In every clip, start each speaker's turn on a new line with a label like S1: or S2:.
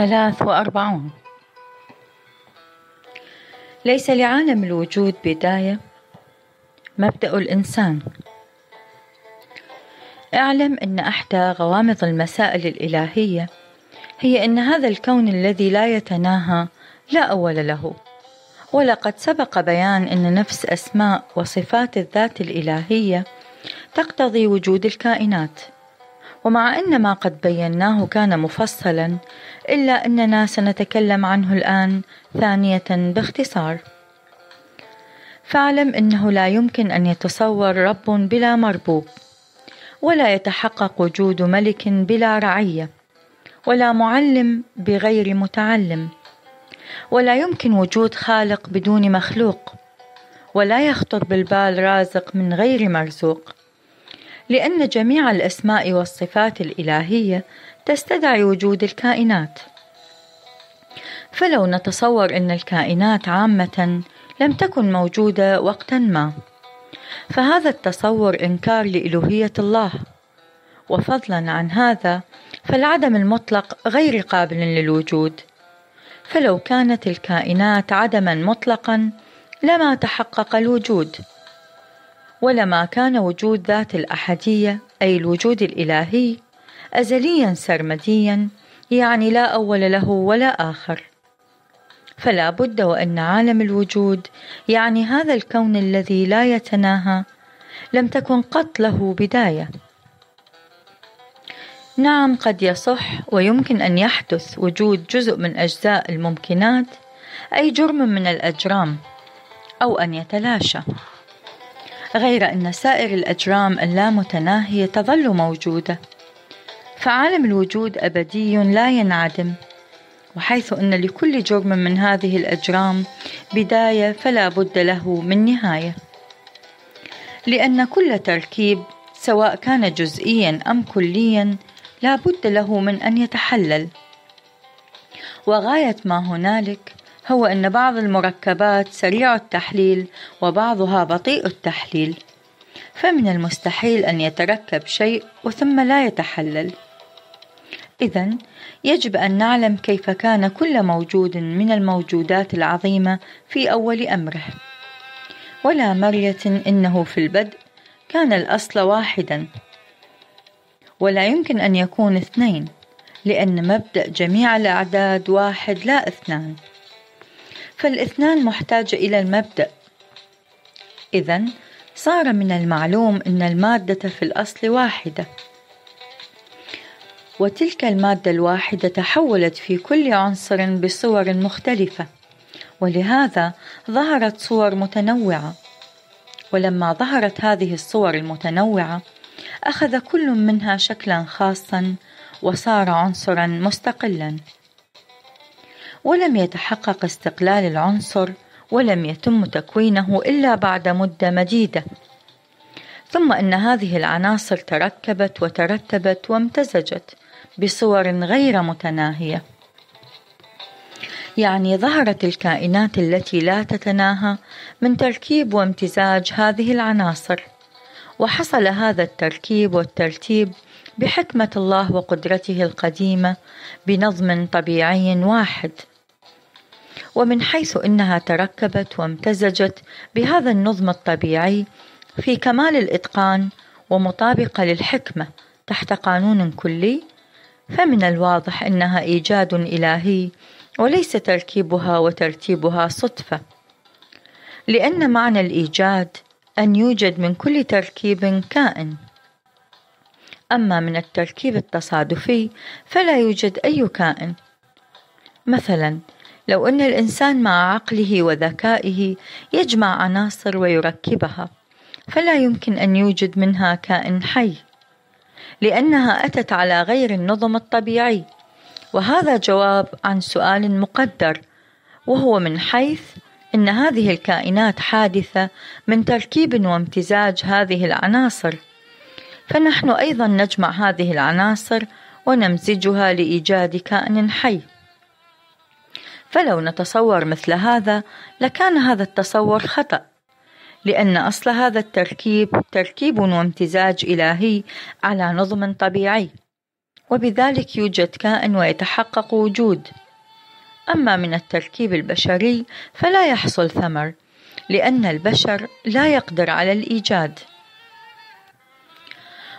S1: ثلاث وأربعون. ليس لعالم الوجود بداية مبدأ الإنسان. اعلم أن أحدى غوامض المسائل الإلهية هي أن هذا الكون الذي لا يتناهى لا أول له ولقد سبق بيان أن نفس أسماء وصفات الذات الإلهية تقتضي وجود الكائنات. ومع أن ما قد بيناه كان مفصلا إلا أننا سنتكلم عنه الآن ثانية باختصار. فاعلم أنه لا يمكن أن يتصور رب بلا مربوب ولا يتحقق وجود ملك بلا رعية ولا معلم بغير متعلم ولا يمكن وجود خالق بدون مخلوق ولا يخطر بالبال رازق من غير مرزوق لأن جميع الأسماء والصفات الإلهية تستدعي وجود الكائنات. فلو نتصور أن الكائنات عامة لم تكن موجودة وقتا ما فهذا التصور إنكار لإلوهية الله. وفضلا عن هذا فالعدم المطلق غير قابل للوجود. فلو كانت الكائنات عدما مطلقا لما تحقق الوجود. ولما كان وجود ذات الأحدية أي الوجود الإلهي أزليا سرمديا يعني لا أول له ولا آخر. فلا بد وأن عالم الوجود يعني هذا الكون الذي لا يتناهى لم تكن قط له بداية. نعم قد يصح ويمكن أن يحدث وجود جزء من أجزاء الممكنات أي جرم من الأجرام أو أن يتلاشى. غير أن سائر الأجرام اللامتناهية تظل موجودة. فعالم الوجود أبدي لا ينعدم وحيث أن لكل جرم من هذه الأجرام بداية فلا بد له من نهاية. لأن كل تركيب سواء كان جزئيا أم كليا لا بد له من أن يتحلل. وغاية ما هنالك هو أن بعض المركبات سريع التحليل وبعضها بطيء التحليل فمن المستحيل أن يتركب شيء وثم لا يتحلل. إذا يجب أن نعلم كيف كان كل موجود من الموجودات العظيمة في أول أمره. ولا مرية إنه في البدء كان الأصل واحدا. ولا يمكن أن يكون اثنين لأن مبدأ جميع الأعداد واحد لا اثنان. فالاثنان محتاج إلى المبدأ. إذا صار من المعلوم أن المادة في الأصل واحدة. وتلك المادة الواحدة تحولت في كل عنصر بصور مختلفة. ولهذا ظهرت صور متنوعة. ولما ظهرت هذه الصور المتنوعة أخذ كل منها شكلا خاصا وصار عنصرا مستقلا. ولم يتحقق استقلال العنصر ولم يتم تكوينه إلا بعد مدة مديدة. ثم أن هذه العناصر تركبت وترتبت وامتزجت. بصور غير متناهية. يعني ظهرت الكائنات التي لا تتناهى من تركيب وامتزاج هذه العناصر. وحصل هذا التركيب والترتيب بحكمة الله وقدرته القديمة بنظم طبيعي واحد. ومن حيث إنها تركبت وامتزجت بهذا النظم الطبيعي في كمال الإتقان ومطابقة للحكمة تحت قانون كلي فمن الواضح إنها إيجاد إلهي وليس تركيبها وترتيبها صدفة. لأن معنى الإيجاد أن يوجد من كل تركيب كائن. أما من التركيب التصادفي فلا يوجد أي كائن. مثلا لو أن الإنسان مع عقله وذكائه يجمع عناصر ويركبها فلا يمكن أن يوجد منها كائن حي. لأنها أتت على غير النظم الطبيعي. وهذا جواب عن سؤال مقدر وهو من حيث إن هذه الكائنات حادثة من تركيب وامتزاج هذه العناصر. فنحن أيضا نجمع هذه العناصر ونمزجها لإيجاد كائن حي. فلو نتصور مثل هذا لكان هذا التصور خطأ. لأن أصل هذا التركيب تركيب وامتزاج إلهي على نظم طبيعي وبذلك يوجد كائن ويتحقق وجود. أما من التركيب البشري فلا يحصل ثمر لأن البشر لا يقدر على الإيجاد.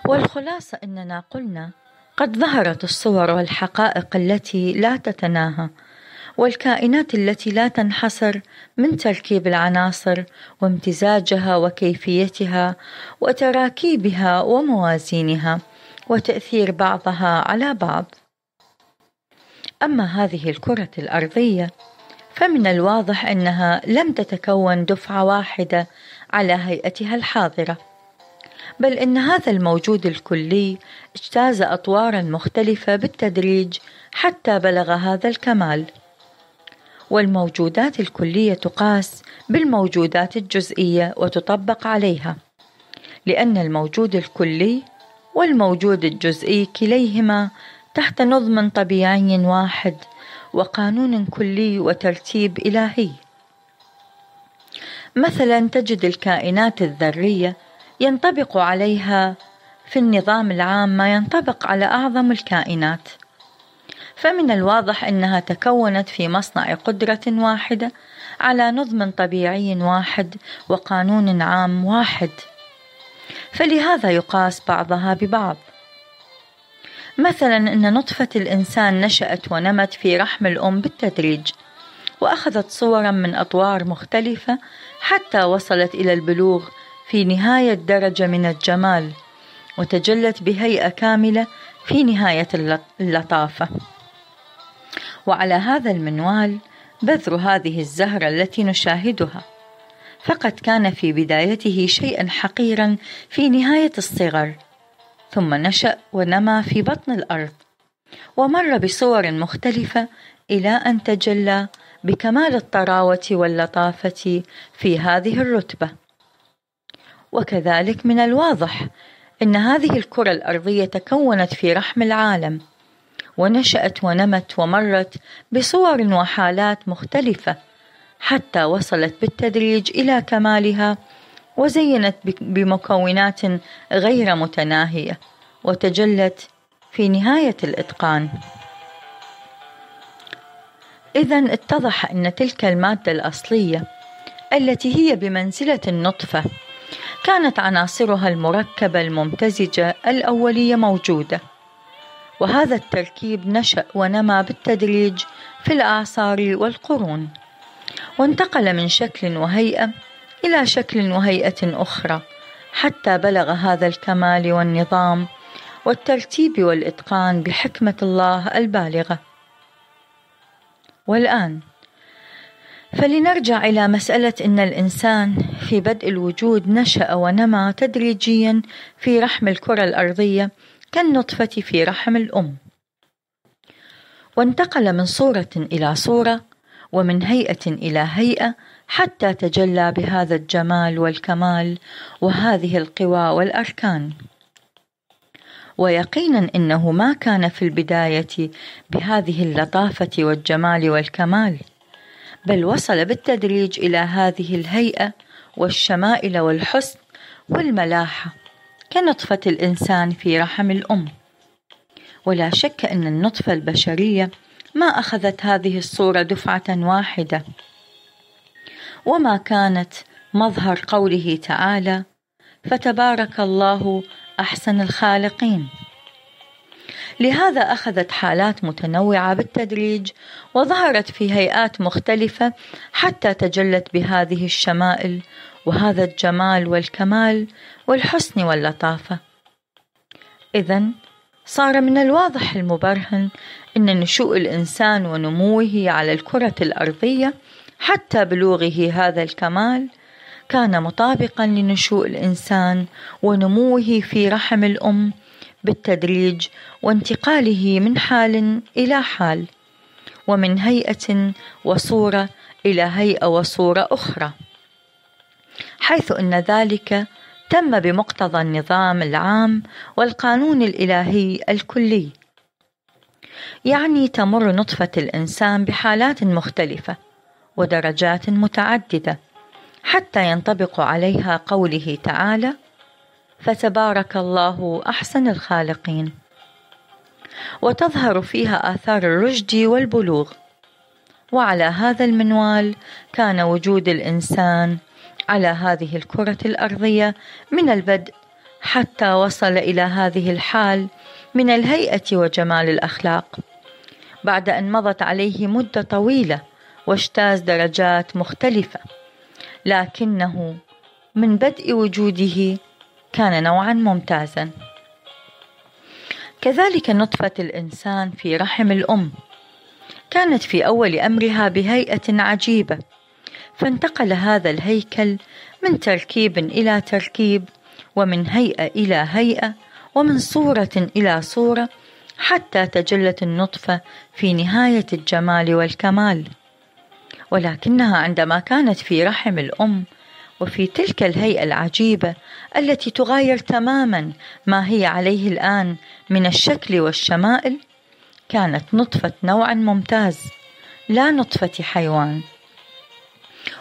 S1: والخلاصة أننا قلنا قد ظهرت الصور والحقائق التي لا تتناهى والكائنات التي لا تنحصر من تركيب العناصر وامتزاجها وكيفيتها وتراكيبها وموازينها وتأثير بعضها على بعض. أما هذه الكرة الأرضية فمن الواضح أنها لم تتكون دفعة واحدة على هيئتها الحاضرة، بل إن هذا الموجود الكلي اجتاز أطوارا مختلفة بالتدريج حتى بلغ هذا الكمال. والموجودات الكلية تقاس بالموجودات الجزئية وتطبق عليها، لأن الموجود الكلي والموجود الجزئي كليهما تحت نظم طبيعي واحد وقانون كلي وترتيب إلهي. مثلا تجد الكائنات الذرية ينطبق عليها في النظام العام ما ينطبق على أعظم الكائنات. فمن الواضح أنها تكونت في مصنع قدرة واحدة على نظم طبيعي واحد وقانون عام واحد. فلهذا يقاس بعضها ببعض. مثلا أن نطفة الإنسان نشأت ونمت في رحم الأم بالتدريج وأخذت صورا من أطوار مختلفة حتى وصلت إلى البلوغ في نهاية درجة من الجمال وتجلت بهيئة كاملة في نهاية اللطافة. وعلى هذا المنوال بذر هذه الزهرة التي نشاهدها. فقد كان في بدايته شيئا حقيرا في نهاية الصغر ثم نشأ ونما في بطن الأرض ومر بصور مختلفة إلى أن تجلى بكمال الطراوة واللطافة في هذه الرتبة. وكذلك من الواضح أن هذه الكرة الأرضية تكونت في رحم العالم. ونشأت ونمت ومرت بصور وحالات مختلفة حتى وصلت بالتدريج إلى كمالها وزينت بمكونات غير متناهية وتجلت في نهاية الإتقان. إذا اتضح أن تلك المادة الأصلية التي هي بمنزلة النطفة كانت عناصرها المركبة الممتزجة الأولية موجودة وهذا التركيب نشأ ونما بالتدريج في الأعصار والقرون. وانتقل من شكل وهيئة إلى شكل وهيئة أخرى حتى بلغ هذا الكمال والنظام والترتيب والإتقان بحكمة الله البالغة. والآن فلنرجع إلى مسألة أن الإنسان في بدء الوجود نشأ ونما تدريجيا في رحم الكرة الأرضية كالنطفة في رحم الأم. وانتقل من صورة إلى صورة ومن هيئة إلى هيئة حتى تجلى بهذا الجمال والكمال وهذه القوى والأركان. ويقينا إنه ما كان في البداية بهذه اللطافة والجمال والكمال بل وصل بالتدريج إلى هذه الهيئة والشمائل والحسن والملاحة. كنطفة الإنسان في رحم الأم. ولا شك أن النطفة البشرية ما أخذت هذه الصورة دفعة واحدة. وما كانت مظهر قوله تعالى فتبارك الله أحسن الخالقين لهذا أخذت حالات متنوعة بالتدريج وظهرت في هيئات مختلفة حتى تجلت بهذه الشمائل وهذا الجمال والكمال والحسن واللطافة. إذا صار من الواضح المبرهن أن نشوء الإنسان ونموه على الكرة الأرضية حتى بلوغه هذا الكمال كان مطابقا لنشوء الإنسان ونموه في رحم الأم بالتدريج وانتقاله من حال إلى حال ومن هيئة وصورة إلى هيئة وصورة أخرى. حيث أن ذلك تم بمقتضى النظام العام والقانون الإلهي الكلي. يعني تمر نطفة الإنسان بحالات مختلفة ودرجات متعددة حتى ينطبق عليها قوله تعالى فتبارك الله أحسن الخالقين وتظهر فيها آثار الرشد والبلوغ. وعلى هذا المنوال كان وجود الإنسان على هذه الكرة الأرضية من البدء حتى وصل إلى هذه الحال من الهيئة وجمال الأخلاق. بعد أن مضت عليه مدة طويلة واجتاز درجات مختلفة لكنه من بدء وجوده كان نوعا ممتازا. كذلك نطفة الإنسان في رحم الأم كانت في أول أمرها بهيئة عجيبة فانتقل هذا الهيكل من تركيب إلى تركيب ومن هيئة إلى هيئة ومن صورة إلى صورة حتى تجلت النطفة في نهاية الجمال والكمال. ولكنها عندما كانت في رحم الأم وفي تلك الهيئة العجيبة التي تغاير تماما ما هي عليه الآن من الشكل والشمائل كانت نطفة نوع ممتاز لا نطفة حيوان.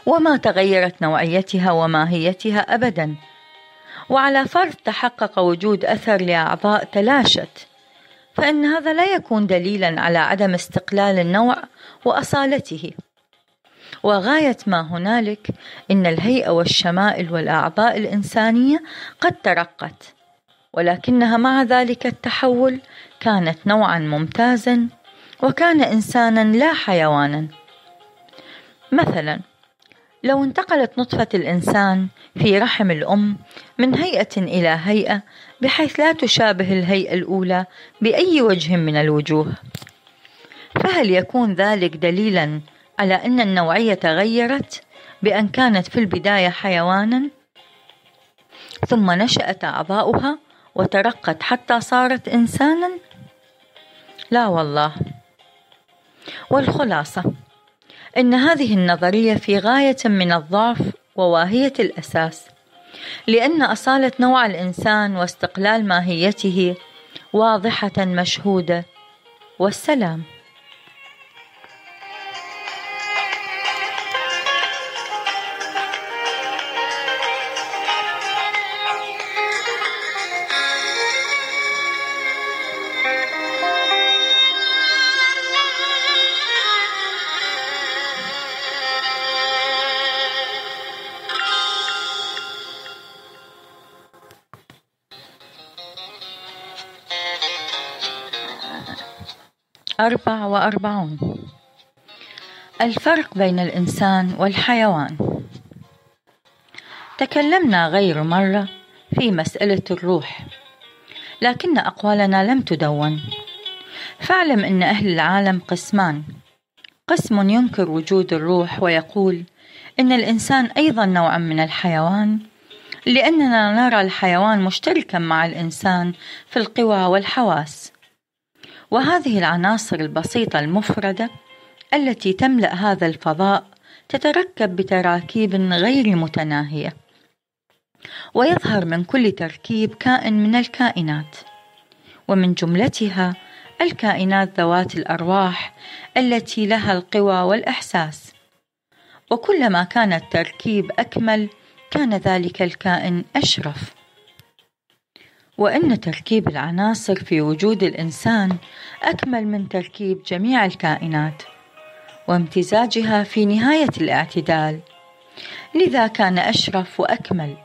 S1: وما تغيرت نوعيتها وماهيتها أبدا. وعلى فرض تحقق وجود أثر لأعضاء تلاشت فإن هذا لا يكون دليلا على عدم استقلال النوع وأصالته. وغاية ما هنالك إن الهيئة والشمائل والأعضاء الإنسانية قد ترقت ولكنها مع ذلك التحول كانت نوعا ممتازا وكان إنسانا لا حيوانا. مثلا لو انتقلت نطفة الإنسان في رحم الأم من هيئة إلى هيئة بحيث لا تشابه الهيئة الأولى بأي وجه من الوجوه. فهل يكون ذلك دليلا على أن النوعية تغيرت بأن كانت في البداية حيوانا؟ ثم نشأت أعضاؤها وترقت حتى صارت إنسانا؟ لا والله. والخلاصة. إن هذه النظرية في غاية من الضعف وواهية الأساس لأن أصالة نوع الإنسان واستقلال ماهيته واضحة مشهودة والسلام. وأربعون. الفرق بين الإنسان والحيوان. تكلمنا غير مرة في مسألة الروح لكن أقوالنا لم تدون. فاعلم أن أهل العالم قسمان. قسم ينكر وجود الروح ويقول إن الإنسان أيضا نوع من الحيوان لأننا نرى الحيوان مشتركا مع الإنسان في القوى والحواس. وهذه العناصر البسيطة المفردة التي تملأ هذا الفضاء تتركب بتراكيب غير متناهية ويظهر من كل تركيب كائن من الكائنات ومن جملتها الكائنات ذوات الأرواح التي لها القوى والإحساس. وكلما كان التركيب أكمل كان ذلك الكائن أشرف. وأن تركيب العناصر في وجود الإنسان أكمل من تركيب جميع الكائنات وامتزاجها في نهاية الاعتدال. لذا كان أشرف وأكمل.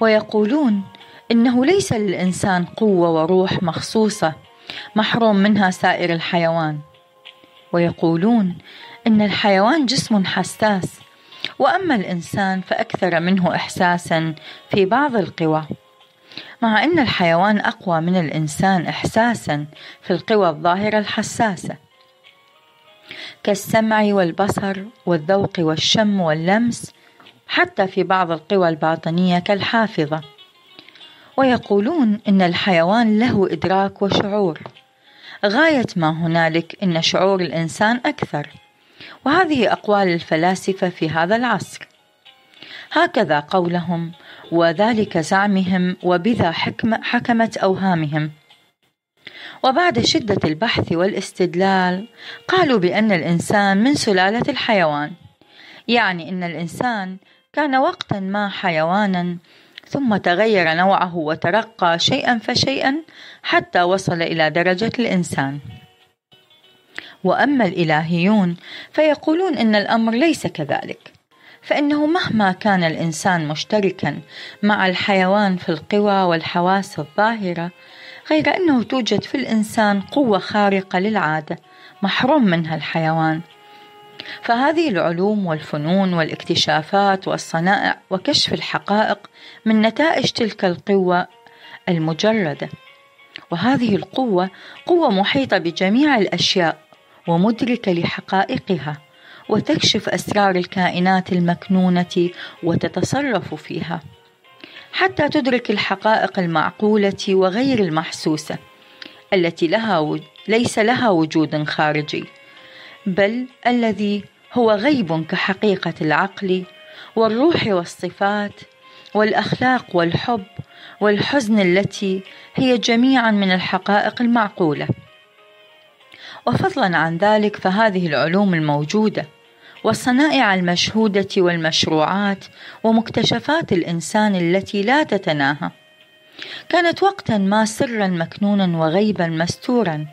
S1: ويقولون إنه ليس للإنسان قوة وروح مخصوصة محروم منها سائر الحيوان. ويقولون إن الحيوان جسم حساس وأما الإنسان فأكثر منه إحساسا في بعض القوى. مع أن الحيوان أقوى من الإنسان إحساسا في القوى الظاهرة الحساسة. كالسمع والبصر والذوق والشم واللمس حتى في بعض القوى الباطنية كالحافظة. ويقولون إن الحيوان له إدراك وشعور. غاية ما هنالك إن شعور الإنسان أكثر. وهذه أقوال الفلاسفة في هذا العصر. هكذا قولهم وذلك زعمهم وبذا حكم حكمت أوهامهم. وبعد شدة البحث والاستدلال قالوا بأن الإنسان من سلالة الحيوان. يعني أن الإنسان كان وقتا ما حيوانا ثم تغير نوعه وترقى شيئا فشيئا حتى وصل إلى درجة الإنسان. وأما الإلهيون فيقولون إن الأمر ليس كذلك. فإنه مهما كان الإنسان مشتركا مع الحيوان في القوى والحواس الظاهرة غير أنه توجد في الإنسان قوة خارقة للعادة محروم منها الحيوان. فهذه العلوم والفنون والاكتشافات والصنائع وكشف الحقائق من نتائج تلك القوة المجردة. وهذه القوة قوة محيطة بجميع الأشياء ومدركة لحقائقها. وتكشف أسرار الكائنات المكنونة وتتصرف فيها حتى تدرك الحقائق المعقولة وغير المحسوسة التي لها و... ليس لها وجود خارجي بل الذي هو غيب كحقيقة العقل والروح والصفات والأخلاق والحب والحزن التي هي جميعا من الحقائق المعقولة. وفضلا عن ذلك فهذه العلوم الموجودة والصنائع المشهودة والمشروعات ومكتشفات الإنسان التي لا تتناهى. كانت وقتا ما سرا مكنونا وغيبا مستورا.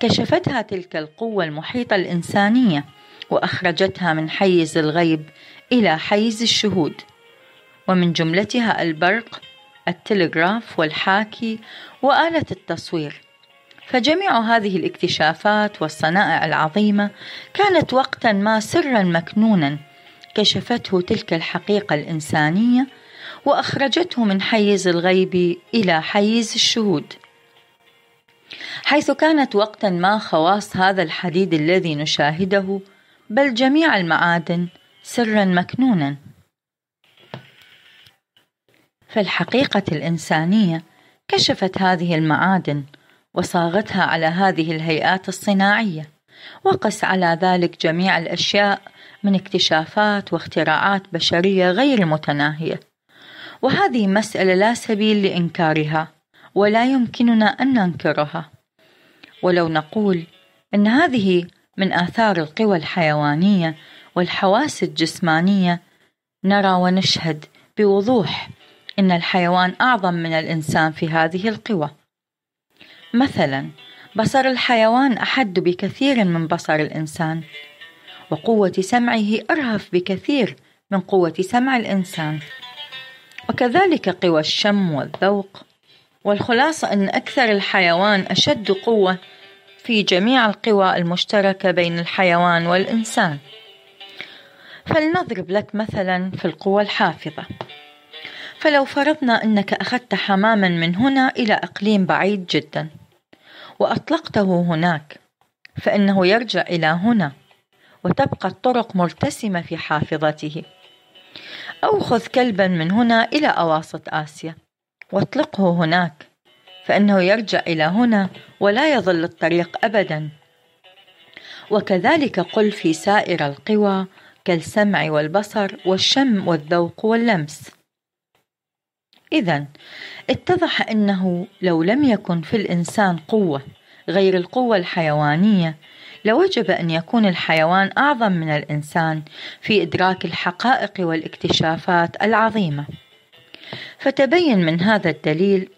S1: كشفتها تلك القوة المحيطة الإنسانية وأخرجتها من حيز الغيب إلى حيز الشهود. ومن جملتها البرق التلغراف والحاكي وآلة التصوير. فجميع هذه الاكتشافات والصنائع العظيمة كانت وقتا ما سرا مكنونا كشفته تلك الحقيقة الإنسانية وأخرجته من حيز الغيب إلى حيز الشهود. حيث كانت وقتا ما خواص هذا الحديد الذي نشاهده بل جميع المعادن سرا مكنونا. فالحقيقة الإنسانية كشفت هذه المعادن وصاغتها على هذه الهيئات الصناعية. وقس على ذلك جميع الأشياء من اكتشافات واختراعات بشرية غير متناهية. وهذه مسألة لا سبيل لإنكارها ولا يمكننا أن ننكرها. ولو نقول إن هذه من آثار القوى الحيوانية والحواس الجسمانية نرى ونشهد بوضوح إن الحيوان أعظم من الإنسان في هذه القوى. مثلا بصر الحيوان أحد بكثير من بصر الإنسان وقوة سمعه أرهف بكثير من قوة سمع الإنسان. وكذلك قوى الشم والذوق. والخلاصة إن أكثر الحيوان أشد قوة في جميع القوى المشتركة بين الحيوان والإنسان. فلنضرب لك مثلا في القوى الحافظة. فلو فرضنا إنك أخذت حماما من هنا إلى إقليم بعيد جدا. وأطلقته هناك فإنه يرجع إلى هنا وتبقى الطرق مرتسمه في حافظته. أو خذ كلبا من هنا إلى أواسط آسيا واطلقه هناك فإنه يرجع إلى هنا ولا يظل الطريق ابدا. وكذلك قل في سائر القوى كالسمع والبصر والشم والذوق واللمس. إذا اتضح أنه لو لم يكن في الإنسان قوة غير القوة الحيوانية لوجب أن يكون الحيوان أعظم من الإنسان في إدراك الحقائق والاكتشافات العظيمة. فتبين من هذا الدليل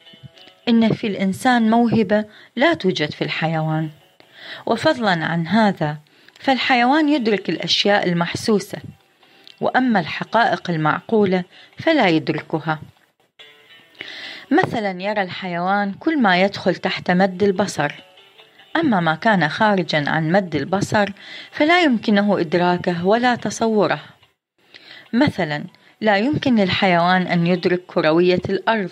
S1: أن في الإنسان موهبة لا توجد في الحيوان. وفضلا عن هذا فالحيوان يدرك الأشياء المحسوسة وأما الحقائق المعقولة فلا يدركها. مثلا يرى الحيوان كل ما يدخل تحت مد البصر. أما ما كان خارجا عن مد البصر فلا يمكنه إدراكه ولا تصوره. مثلا لا يمكن للحيوان أن يدرك كروية الأرض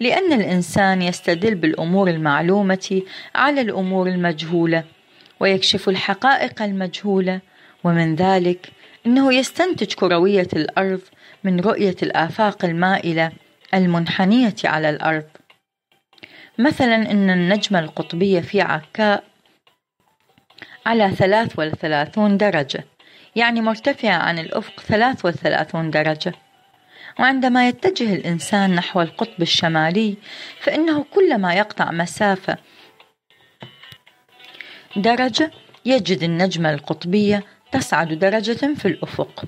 S1: لأن الإنسان يستدل بالأمور المعلومة على الأمور المجهولة ويكشف الحقائق المجهولة ومن ذلك أنه يستنتج كروية الأرض من رؤية الآفاق المائلة. المنحنية على الأرض. مثلا أن النجمة القطبية في عكاء على ثلاث وثلاثون درجة يعني مرتفعة عن الأفق ثلاث وثلاثون درجة. وعندما يتجه الإنسان نحو القطب الشمالي فإنه كلما يقطع مسافة درجة يجد النجمة القطبية تصعد درجة في الأفق.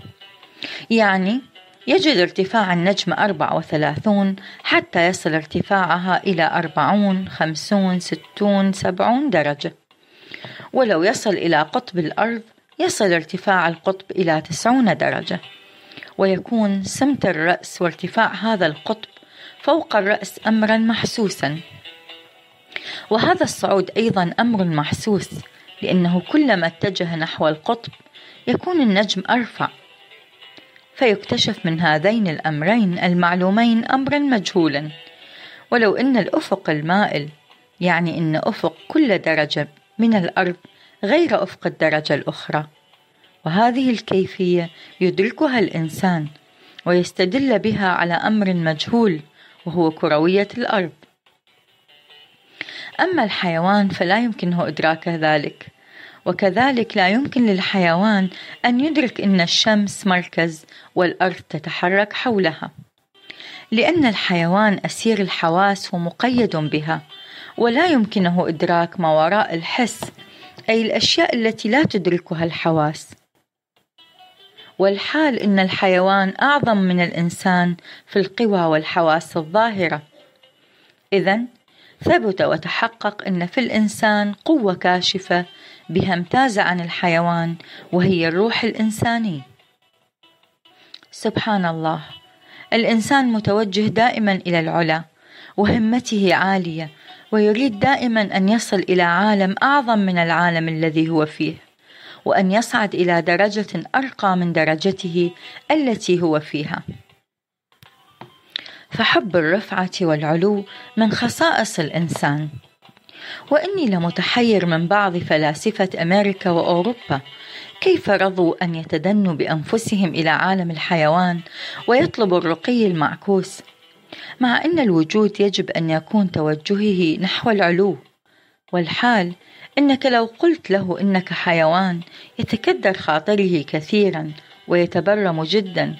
S1: يعني يجد ارتفاع النجم 34 حتى يصل ارتفاعها إلى 40 50 60 70 درجة. ولو يصل إلى قطب الأرض يصل ارتفاع القطب إلى 90 درجة. ويكون سمت الرأس وارتفاع هذا القطب فوق الرأس أمرا محسوسا. وهذا الصعود أيضا أمر محسوس لأنه كلما اتجه نحو القطب يكون النجم أرفع. فيكتشف من هذين الأمرين المعلومين أمرا مجهولا. ولو أن الأفق المائل يعني أن أفق كل درجة من الأرض غير أفق الدرجة الأخرى. وهذه الكيفية يدركها الإنسان ويستدل بها على أمر مجهول وهو كروية الأرض. أما الحيوان فلا يمكنه إدراك ذلك. وكذلك لا يمكن للحيوان أن يدرك أن الشمس مركز والأرض تتحرك حولها لأن الحيوان أسير الحواس ومقيد بها ولا يمكنه إدراك ما وراء الحس أي الأشياء التي لا تدركها الحواس. والحال إن الحيوان أعظم من الإنسان في القوى والحواس الظاهرة. إذا ثبت وتحقق أن في الإنسان قوة كاشفة بها امتاز عن الحيوان وهي الروح الإنساني. سبحان الله. الإنسان متوجه دائما إلى العلا وهمته عالية ويريد دائما أن يصل إلى عالم أعظم من العالم الذي هو فيه وأن يصعد إلى درجة أرقى من درجته التي هو فيها. فحب الرفعة والعلو من خصائص الإنسان. وإني لمتحير من بعض فلاسفة أمريكا وأوروبا. كيف رضوا أن يتدنوا بأنفسهم إلى عالم الحيوان ويطلبوا الرقي المعكوس؟ مع أن الوجود يجب أن يكون توجهه نحو العلو. والحال إنك لو قلت له إنك حيوان يتكدر خاطره كثيرا ويتبرم جدا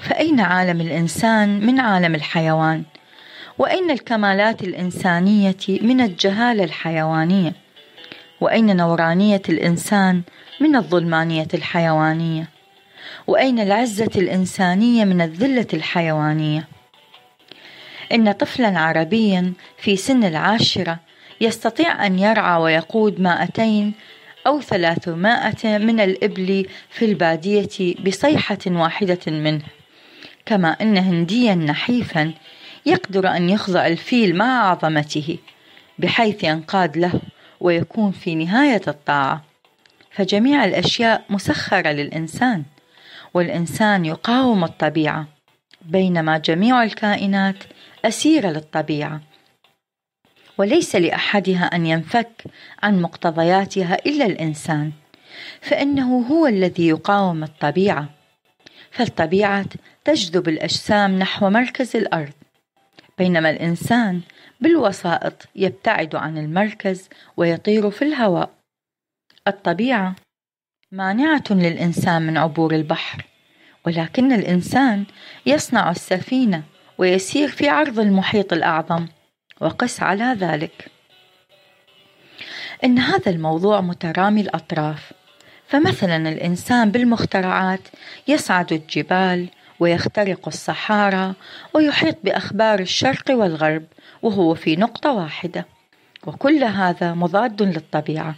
S1: فأين عالم الإنسان من عالم الحيوان؟ وأين الكمالات الإنسانية من الجهالة الحيوانية؟ وأين نورانية الإنسان من الظلمانية الحيوانية؟ وأين العزة الإنسانية من الذلة الحيوانية؟ إن طفلا عربيا في سن العاشرة يستطيع أن يرعى ويقود مائتين أو ثلاثمائة من الإبل في البادية بصيحة واحدة منه كما أن هنديا نحيفا يقدر أن يخضع الفيل مع عظمته بحيث ينقاد له ويكون في نهاية الطاعة. فجميع الأشياء مسخرة للإنسان والإنسان يقاوم الطبيعة بينما جميع الكائنات أسيرة للطبيعة. وليس لأحدها أن ينفك عن مقتضياتها إلا الإنسان فإنه هو الذي يقاوم الطبيعة. فالطبيعة تجذب الأجسام نحو مركز الأرض. بينما الإنسان بالوسائط يبتعد عن المركز ويطير في الهواء. الطبيعة مانعة للإنسان من عبور البحر ولكن الإنسان يصنع السفينة ويسير في عرض المحيط الأعظم وقس على ذلك. إن هذا الموضوع مترامي الأطراف فمثلا الإنسان بالمخترعات يصعد الجبال ويخترق الصحارى ويحيط بأخبار الشرق والغرب وهو في نقطة واحدة. وكل هذا مضاد للطبيعة.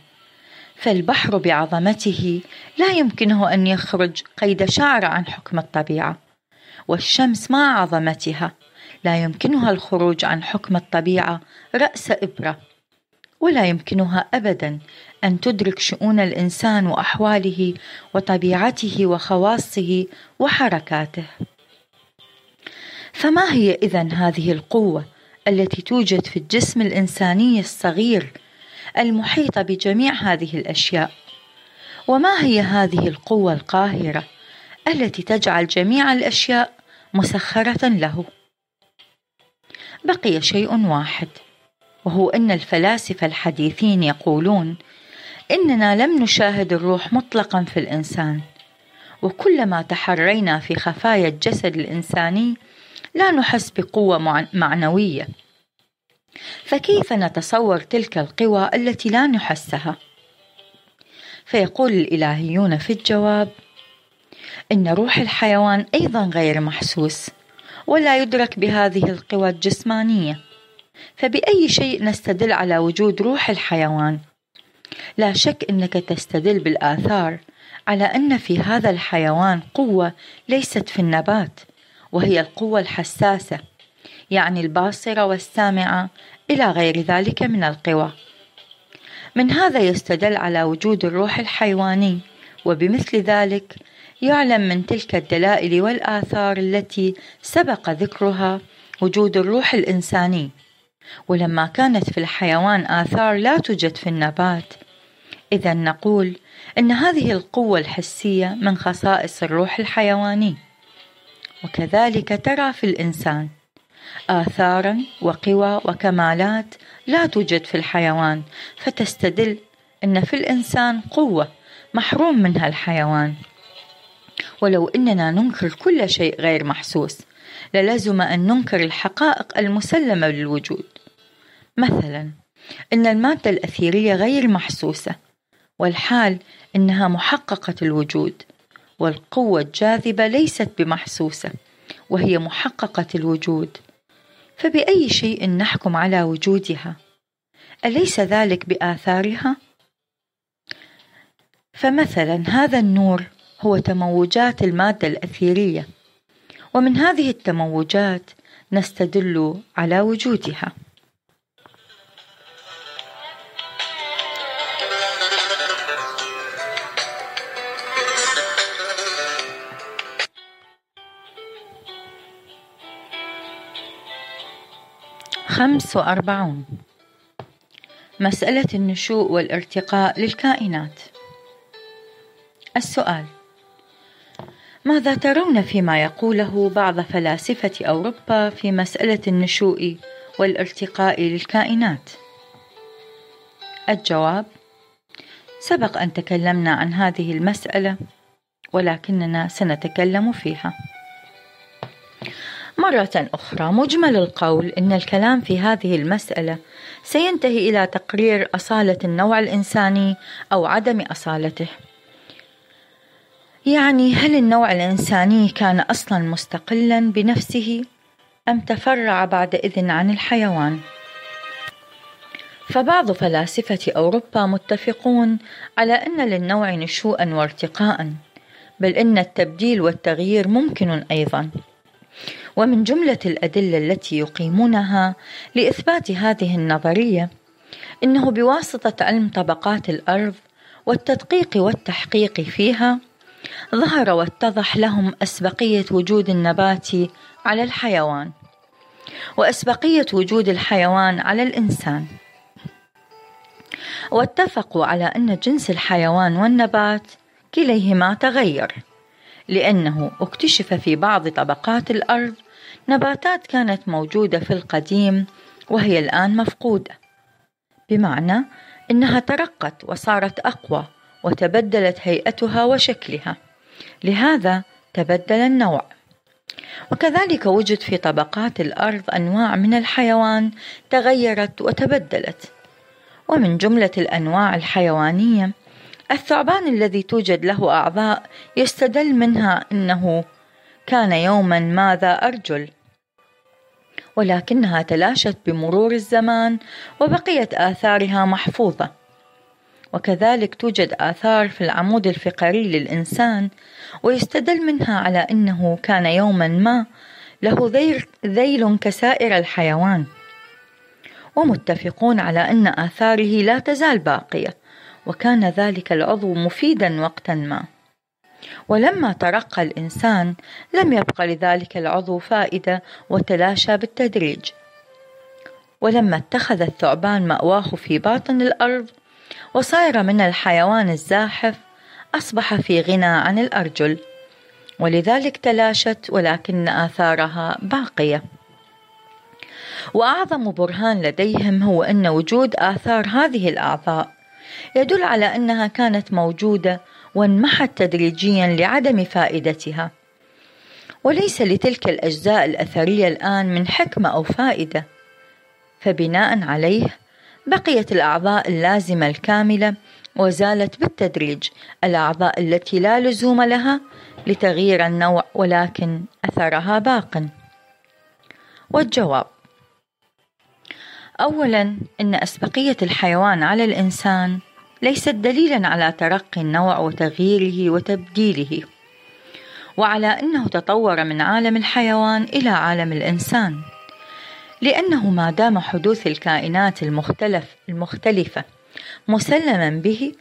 S1: فالبحر بعظمته لا يمكنه أن يخرج قيد شعر عن حكم الطبيعة. والشمس مع عظمتها لا يمكنها الخروج عن حكم الطبيعة رأس إبرة. ولا يمكنها أبدا أن تدرك شؤون الإنسان وأحواله وطبيعته وخواصه وحركاته. فما هي إذا هذه القوة التي توجد في الجسم الإنساني الصغير المحيطة بجميع هذه الأشياء؟ وما هي هذه القوة القاهرة التي تجعل جميع الأشياء مسخرة له؟ بقي شيء واحد وهو أن الفلاسفة الحديثين يقولون إننا لم نشاهد الروح مطلقا في الإنسان. وكلما تحرينا في خفايا الجسد الإنساني لا نحس بقوة معنوية. فكيف نتصور تلك القوى التي لا نحسها؟ فيقول الإلهيون في الجواب إن روح الحيوان أيضا غير محسوس ولا يدرك بهذه القوى الجسمانية. فبأي شيء نستدل على وجود روح الحيوان؟ لا شك أنك تستدل بالآثار على أن في هذا الحيوان قوة ليست في النبات وهي القوة الحساسة يعني الباصرة والسامعة إلى غير ذلك من القوى. من هذا يستدل على وجود الروح الحيواني وبمثل ذلك يعلم من تلك الدلائل والآثار التي سبق ذكرها وجود الروح الإنساني. ولما كانت في الحيوان آثار لا توجد في النبات. إذا نقول أن هذه القوة الحسية من خصائص الروح الحيواني. وكذلك ترى في الإنسان آثارا وقوى وكمالات لا توجد في الحيوان فتستدل أن في الإنسان قوة محروم منها الحيوان. ولو أننا ننكر كل شيء غير محسوس للزم أن ننكر الحقائق المسلمة للوجود. مثلا أن المادة الأثيرية غير محسوسة والحال أنها محققة الوجود والقوة الجاذبة ليست بمحسوسة وهي محققة الوجود. فبأي شيء نحكم على وجودها؟ أليس ذلك بآثارها؟ فمثلا هذا النور هو تموجات المادة الأثيرية. ومن هذه التموجات نستدل على وجودها. خمس وأربعون. مسألة النشوء والارتقاء للكائنات. السؤال ماذا ترون فيما يقوله بعض فلاسفة أوروبا في مسألة النشوء والارتقاء للكائنات؟ الجواب: سبق أن تكلمنا عن هذه المسألة ولكننا سنتكلم فيها. مرة أخرى مجمل القول إن الكلام في هذه المسألة سينتهي إلى تقرير أصالة النوع الإنساني أو عدم أصالته. يعني هل النوع الإنساني كان أصلا مستقلا بنفسه أم تفرع بعد إذن عن الحيوان؟ فبعض فلاسفة أوروبا متفقون على أن للنوع نشوءا وارتقاء بل إن التبديل والتغيير ممكن أيضا ومن جملة الأدلة التي يقيمونها لإثبات هذه النظرية إنه بواسطة علم طبقات الأرض والتدقيق والتحقيق فيها ظهر واتضح لهم أسبقية وجود النبات على الحيوان وأسبقية وجود الحيوان على الإنسان. واتفقوا على أن جنس الحيوان والنبات كليهما تغير لأنه اكتشف في بعض طبقات الأرض نباتات كانت موجودة في القديم وهي الآن مفقودة بمعنى أنها ترقت وصارت أقوى وتبدلت هيئتها وشكلها. لهذا تبدل النوع. وكذلك وجد في طبقات الأرض أنواع من الحيوان تغيرت وتبدلت. ومن جملة الأنواع الحيوانية الثعبان الذي توجد له أعضاء يستدل منها إنه كان يوما ما ذا أرجل. ولكنها تلاشت بمرور الزمان وبقيت آثارها محفوظة. وكذلك توجد آثار في العمود الفقري للإنسان ويستدل منها على أنه كان يوما ما له ذيل كسائر الحيوان. ومتفقون على أن آثاره لا تزال باقية وكان ذلك العضو مفيدا وقتا ما. ولما ترقى الإنسان لم يبق لذلك العضو فائدة وتلاشى بالتدريج. ولما اتخذ الثعبان مأواه في باطن الأرض وصار من الحيوان الزاحف أصبح في غنى عن الأرجل. ولذلك تلاشت ولكن آثارها باقية. وأعظم برهان لديهم هو أن وجود آثار هذه الأعضاء يدل على أنها كانت موجودة وانمحت تدريجيا لعدم فائدتها. وليس لتلك الأجزاء الأثرية الآن من حكمة أو فائدة فبناء عليه بقيت الأعضاء اللازمة الكاملة وزالت بالتدريج الأعضاء التي لا لزوم لها لتغيير النوع ولكن أثرها باق. والجواب أولا إن أسبقية الحيوان على الإنسان ليست دليلا على ترقي النوع وتغييره وتبديله وعلى أنه تطور من عالم الحيوان إلى عالم الإنسان. لأنه ما دام حدوث الكائنات المختلف المختلفة مسلما به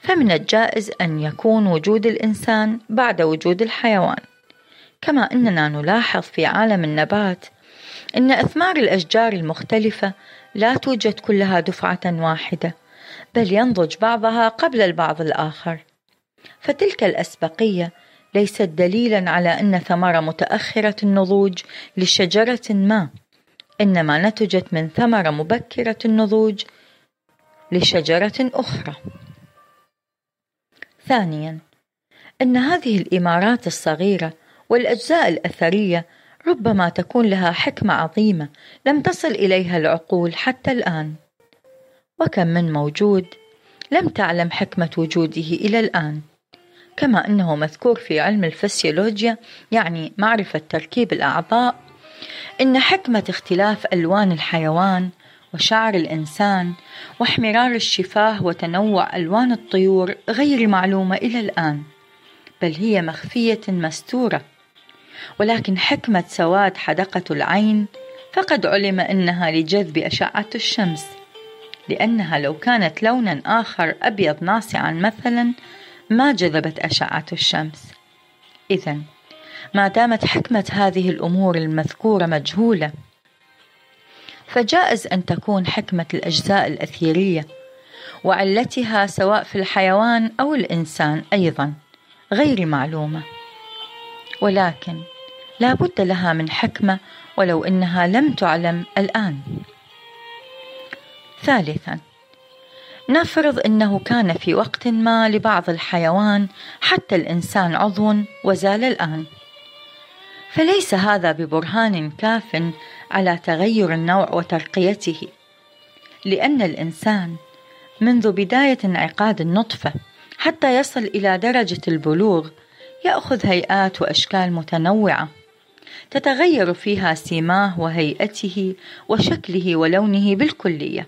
S1: فمن الجائز أن يكون وجود الإنسان بعد وجود الحيوان. كما أننا نلاحظ في عالم النبات أن أثمار الأشجار المختلفة لا توجد كلها دفعة واحدة بل ينضج بعضها قبل البعض الآخر. فتلك الأسبقية ليست دليلا على أن ثمرة متأخرة النضوج لشجرة ما. إنما نتجت من ثمرة مبكرة النضوج لشجرة أخرى. ثانيا أن هذه الإمارات الصغيرة والأجزاء الأثرية ربما تكون لها حكمة عظيمة لم تصل إليها العقول حتى الآن. وكم من موجود لم تعلم حكمة وجوده إلى الآن. كما أنه مذكور في علم الفسيولوجيا يعني معرفة تركيب الأعضاء إن حكمة اختلاف ألوان الحيوان وشعر الإنسان واحمرار الشفاه وتنوع ألوان الطيور غير معلومة إلى الآن بل هي مخفية مستورة. ولكن حكمة سواد حدقة العين فقد علم أنها لجذب أشعة الشمس لأنها لو كانت لونا آخر أبيض ناصعا مثلا ما جذبت أشعة الشمس. إذا ما دامت حكمة هذه الأمور المذكورة مجهولة فجائز أن تكون حكمة الأجزاء الأثيرية وعلتها سواء في الحيوان أو الإنسان أيضا غير معلومة. ولكن لا بد لها من حكمة ولو إنها لم تعلم الآن. ثالثا نفرض أنه كان في وقت ما لبعض الحيوان حتى الإنسان عضو وزال الآن. فليس هذا ببرهان كاف على تغير النوع وترقيته لأن الإنسان منذ بداية انعقاد النطفة حتى يصل إلى درجة البلوغ يأخذ هيئات وأشكال متنوعة تتغير فيها سيماه وهيئته وشكله ولونه بالكلية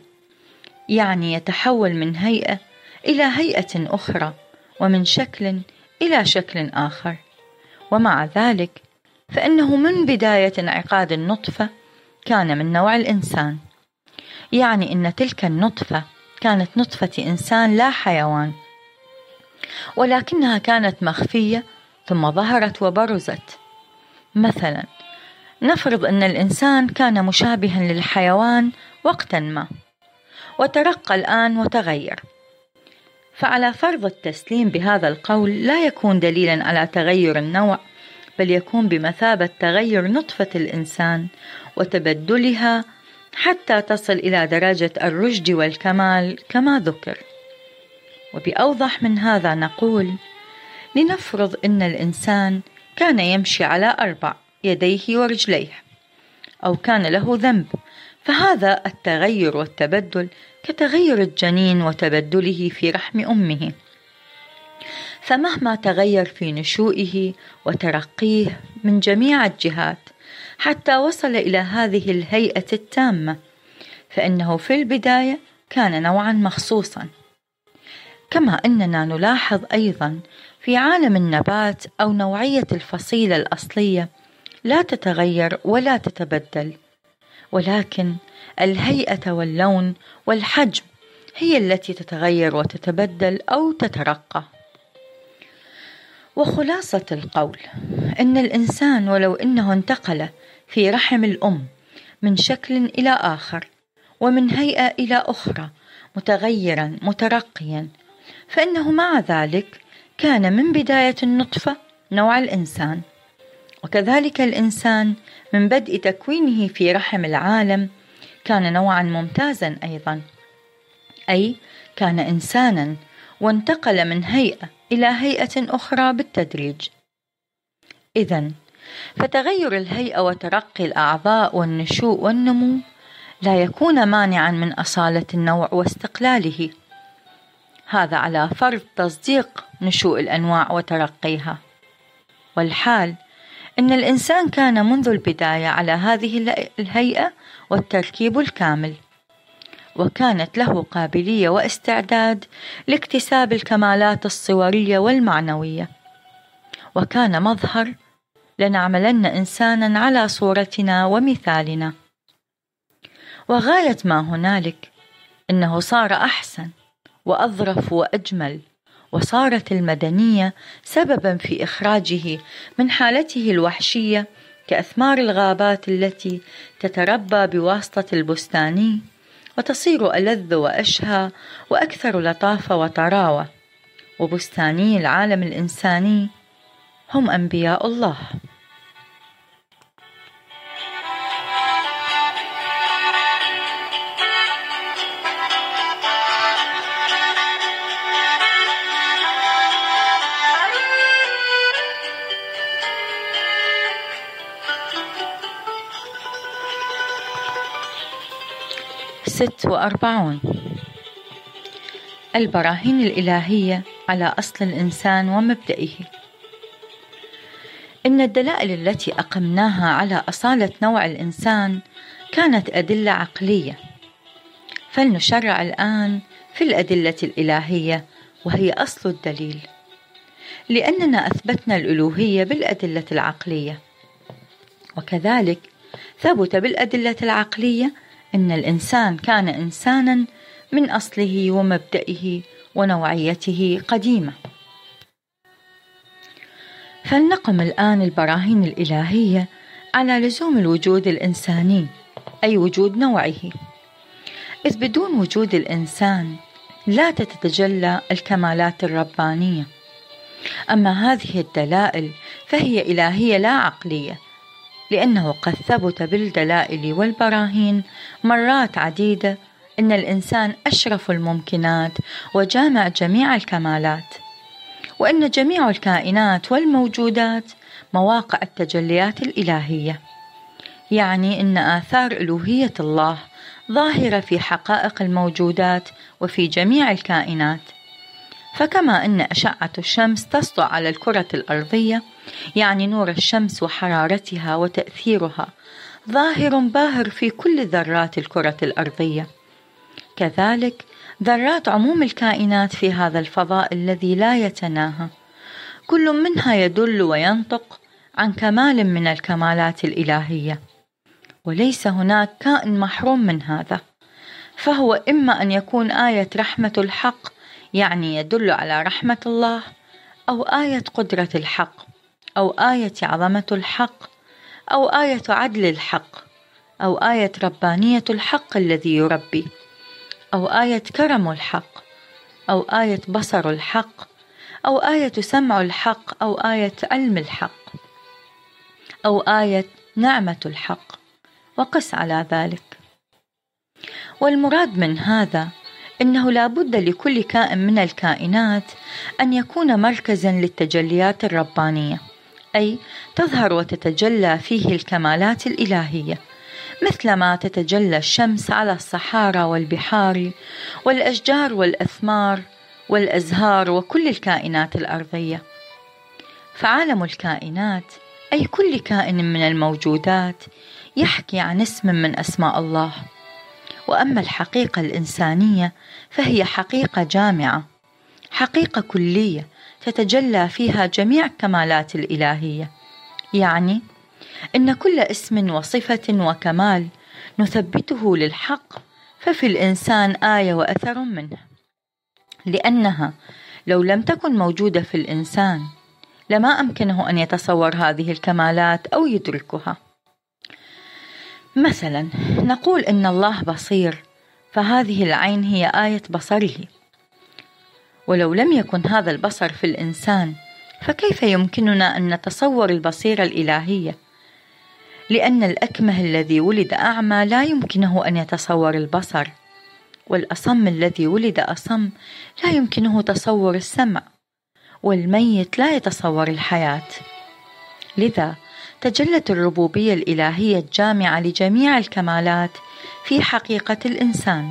S1: يعني يتحول من هيئة إلى هيئة أخرى ومن شكل إلى شكل آخر ومع ذلك فإنه من بداية انعقاد النطفة كان من نوع الإنسان. يعني إن تلك النطفة كانت نطفة إنسان لا حيوان ولكنها كانت مخفية ثم ظهرت وبرزت. مثلا نفرض إن الإنسان كان مشابها للحيوان وقتا ما وترقى الآن وتغير. فعلى فرض التسليم بهذا القول لا يكون دليلا على تغير النوع بل يكون بمثابة تغير نطفة الإنسان وتبدلها حتى تصل إلى درجة الرشد والكمال كما ذكر. وبأوضح من هذا نقول لنفرض أن الإنسان كان يمشي على أربع يديه ورجليه أو كان له ذنب فهذا التغير والتبدل كتغير الجنين وتبدله في رحم أمه. فمهما تغير في نشوئه وترقيه من جميع الجهات حتى وصل إلى هذه الهيئة التامة فإنه في البداية كان نوعا مخصوصا كما إننا نلاحظ أيضا في عالم النبات أو نوعية الفصيلة الأصلية لا تتغير ولا تتبدل ولكن الهيئة واللون والحجم هي التي تتغير وتتبدل أو تترقى. وخلاصة القول إن الإنسان ولو إنه انتقل في رحم الأم من شكل إلى آخر ومن هيئة إلى أخرى متغيرا مترقيا فإنه مع ذلك كان من بداية النطفة نوع الإنسان. وكذلك الإنسان من بدء تكوينه في رحم العالم كان نوعا ممتازا أيضا. أي كان إنسانا وانتقل من هيئة إلى هيئة أخرى بالتدريج. إذا فتغير الهيئة وترقي الأعضاء والنشوء والنمو لا يكون مانعا من أصالة النوع واستقلاله. هذا على فرض تصديق نشوء الأنواع وترقيها. والحال أن الإنسان كان منذ البداية على هذه الهيئة والتركيب الكامل. وكانت له قابلية واستعداد لاكتساب الكمالات الصورية والمعنوية. وكان مظهر لنعملن إنسانا على صورتنا ومثالنا. وغاية ما هنالك إنه صار أحسن وأظرف وأجمل وصارت المدنية سببا في إخراجه من حالته الوحشية كأثمار الغابات التي تتربى بواسطة البستاني. وتصير ألذ وأشهى وأكثر لطافة وطراوة وبستاني العالم الإنساني هم أنبياء الله. ست وأربعون. البراهين الإلهية على أصل الإنسان ومبدئه. إن الدلائل التي أقمناها على أصالة نوع الإنسان كانت أدلة عقلية. فلنشرع الآن في الأدلة الإلهية وهي أصل الدليل. لأننا أثبتنا الألوهية بالأدلة العقلية. وكذلك ثبت بالأدلة العقلية أن الإنسان كان إنسانا من أصله ومبدئه ونوعيته قديمة. فلنقم الآن البراهين الإلهية على لزوم الوجود الإنساني أي وجود نوعه. إذ بدون وجود الإنسان لا تتجلى الكمالات الربانية. أما هذه الدلائل فهي إلهية لا عقلية لأنه قد ثبت بالدلائل والبراهين مرات عديدة أن الإنسان أشرف الممكنات وجامع جميع الكمالات وأن جميع الكائنات والموجودات مواقع التجليات الإلهية. يعني أن آثار ألوهية الله ظاهرة في حقائق الموجودات وفي جميع الكائنات. فكما أن أشعة الشمس تسطع على الكرة الأرضية يعني نور الشمس وحرارتها وتأثيرها. ظاهر باهر في كل ذرات الكرة الأرضية. كذلك ذرات عموم الكائنات في هذا الفضاء الذي لا يتناهى. كل منها يدل وينطق عن كمال من الكمالات الإلهية. وليس هناك كائن محروم من هذا. فهو إما أن يكون آية رحمة الحق يعني يدل على رحمة الله أو آية قدرة الحق. أو آية عظمة الحق أو آية عدل الحق أو آية ربانية الحق الذي يربي أو آية كرم الحق أو آية بصر الحق أو آية سمع الحق أو آية علم الحق أو آية نعمة الحق. وقس على ذلك. والمراد من هذا إنه لا بد لكل كائن من الكائنات أن يكون مركزا للتجليات الربانية. أي تظهر وتتجلى فيه الكمالات الإلهية مثلما تتجلى الشمس على الصحارى والبحار والأشجار والأثمار والأزهار وكل الكائنات الأرضية. فعالم الكائنات أي كل كائن من الموجودات يحكي عن اسم من أسماء الله. وأما الحقيقة الإنسانية فهي حقيقة جامعة حقيقة كلية تتجلى فيها جميع كمالات الإلهية. يعني إن كل اسم وصفة وكمال نثبته للحق ففي الإنسان آية وأثر منه. لأنها لو لم تكن موجودة في الإنسان لما أمكنه أن يتصور هذه الكمالات أو يدركها. مثلا نقول إن الله بصير فهذه العين هي آية بصره. ولو لم يكن هذا البصر في الإنسان فكيف يمكننا أن نتصور البصيرة الإلهية؟ لأن الأكمه الذي ولد أعمى لا يمكنه أن يتصور البصر والأصم الذي ولد أصم لا يمكنه تصور السمع والميت لا يتصور الحياة. لذا تجلت الربوبية الإلهية الجامعة لجميع الكمالات في حقيقة الإنسان.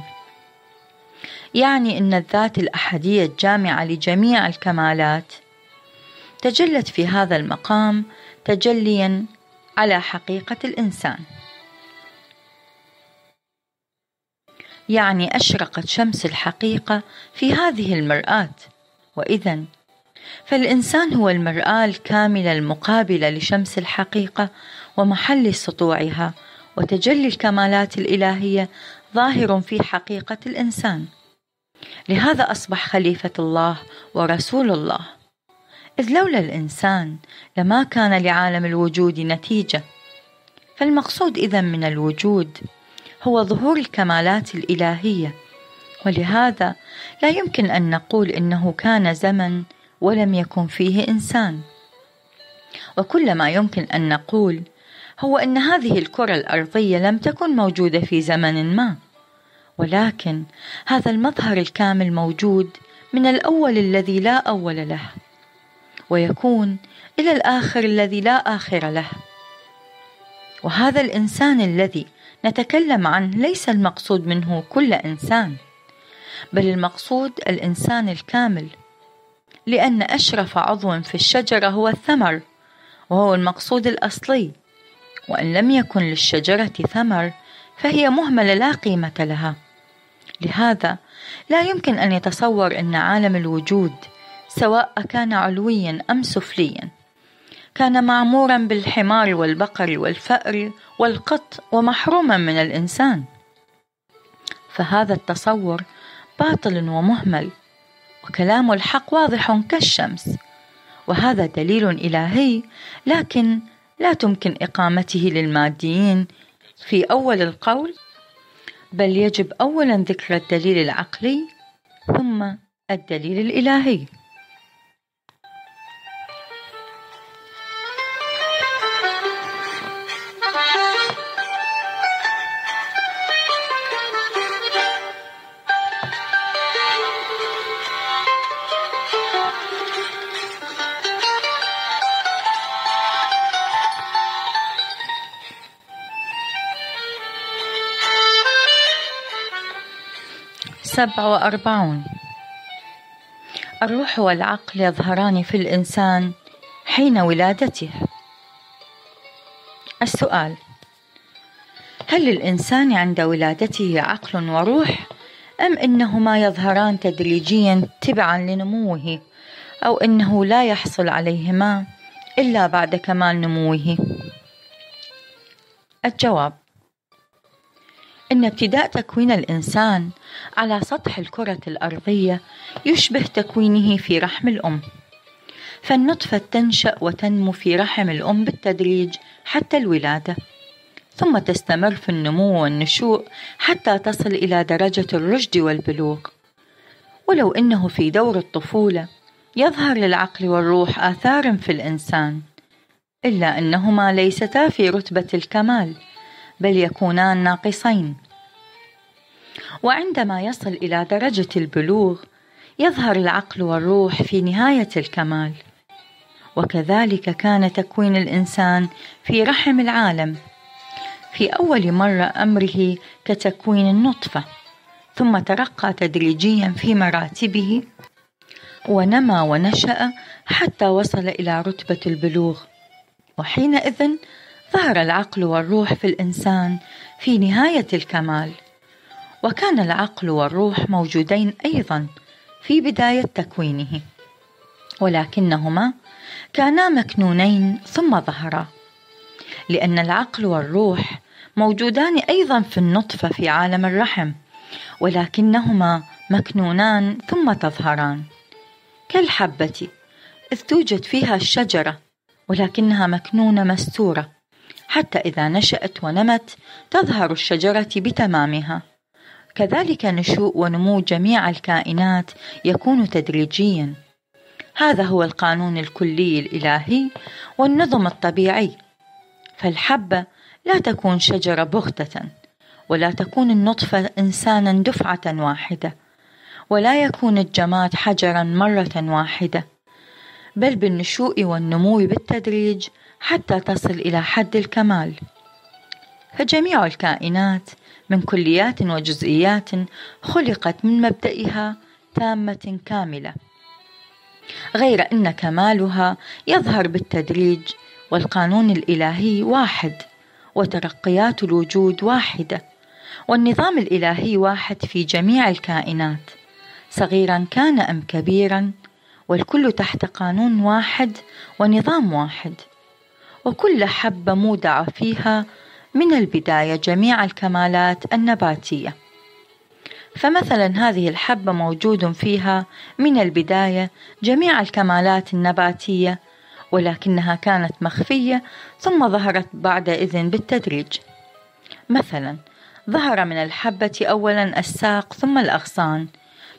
S1: يعني إن الذات الأحدية الجامعة لجميع الكمالات. تجلت في هذا المقام تجليا على حقيقة الإنسان. يعني أشرقت شمس الحقيقة في هذه المرآة. وإذا فالإنسان هو المرآة الكاملة المقابلة لشمس الحقيقة ومحل سطوعها وتجلي الكمالات الإلهية ظاهر في حقيقة الإنسان. لهذا أصبح خليفة الله ورسول الله. إذ لولا الإنسان لما كان لعالم الوجود نتيجة. فالمقصود إذا من الوجود هو ظهور الكمالات الإلهية. ولهذا لا يمكن أن نقول إنه كان زمن ولم يكن فيه إنسان. وكل ما يمكن أن نقول هو أن هذه الكرة الأرضية لم تكن موجودة في زمن ما. ولكن هذا المظهر الكامل موجود من الأول الذي لا أول له ويكون إلى الآخر الذي لا آخر له. وهذا الإنسان الذي نتكلم عنه ليس المقصود منه كل إنسان بل المقصود الإنسان الكامل لأن أشرف عضو في الشجرة هو الثمر وهو المقصود الأصلي. وإن لم يكن للشجرة ثمر فهي مهملة لا قيمة لها. لهذا. لا يمكن أن يتصور أن عالم الوجود سواء كان علويا أم سفليا كان معمورا بالحمار والبقر والفأر والقط ومحروما من الإنسان. فهذا التصور باطل ومهمل وكلام الحق واضح كالشمس. وهذا دليل إلهي لكن لا تمكن إقامته للماديين. في أول القول بل يجب أولا ذكر الدليل العقلي ثم الدليل الإلهي. سبع وأربعون. الروح والعقل يظهران في الإنسان حين ولادته. السؤال هل للإنسان عند ولادته عقل وروح أم إنهما يظهران تدريجيا تبعا لنموه أو إنه لا يحصل عليهما إلا بعد كمال نموه؟ الجواب إن ابتداء تكوين الإنسان على سطح الكرة الأرضية يشبه تكوينه في رحم الأم. فالنطفة تنشأ وتنمو في رحم الأم بالتدريج حتى الولادة. ثم تستمر في النمو والنشوء حتى تصل إلى درجة الرشد والبلوغ. ولو إنه في دور الطفولة يظهر للعقل والروح آثار في الإنسان. إلا أنهما ليستا في رتبة الكمال بل يكونان ناقصين. وعندما يصل إلى درجة البلوغ يظهر العقل والروح في نهاية الكمال. وكذلك كان تكوين الإنسان في رحم العالم. في أول مرة أمره كتكوين النطفة ثم ترقى تدريجيا في مراتبه ونمى ونشأ حتى وصل إلى رتبة البلوغ. وحينئذ ظهر العقل والروح في الإنسان في نهاية الكمال. وكان العقل والروح موجودين أيضا في بداية تكوينه ولكنهما كانا مكنونين ثم ظهرا لأن العقل والروح موجودان أيضا في النطفة في عالم الرحم ولكنهما مكنونان ثم تظهران. كالحبة إذ توجد فيها الشجرة ولكنها مكنونة مستورة حتى إذا نشأت ونمت تظهر الشجرة بتمامها. كذلك نشوء ونمو جميع الكائنات يكون تدريجيا. هذا هو القانون الكلي الإلهي والنظم الطبيعي. فالحبة لا تكون شجرة بغتة ولا تكون النطفة إنسانا دفعة واحدة ولا يكون الجماد حجرا مرة واحدة بل بالنشوء والنمو بالتدريج حتى تصل إلى حد الكمال. فجميع الكائنات من كليات وجزئيات خلقت من مبدئها تامة كاملة غير أن كمالها يظهر بالتدريج والقانون الإلهي واحد وترقيات الوجود واحدة والنظام الإلهي واحد في جميع الكائنات صغيرا كان أم كبيرا والكل تحت قانون واحد ونظام واحد وكل حبة مودعة فيها من البداية جميع الكمالات النباتية. فمثلا هذه الحبة موجود فيها من البداية جميع الكمالات النباتية ولكنها كانت مخفية ثم ظهرت بعد إذن بالتدريج. مثلا ظهر من الحبة أولا الساق ثم الأغصان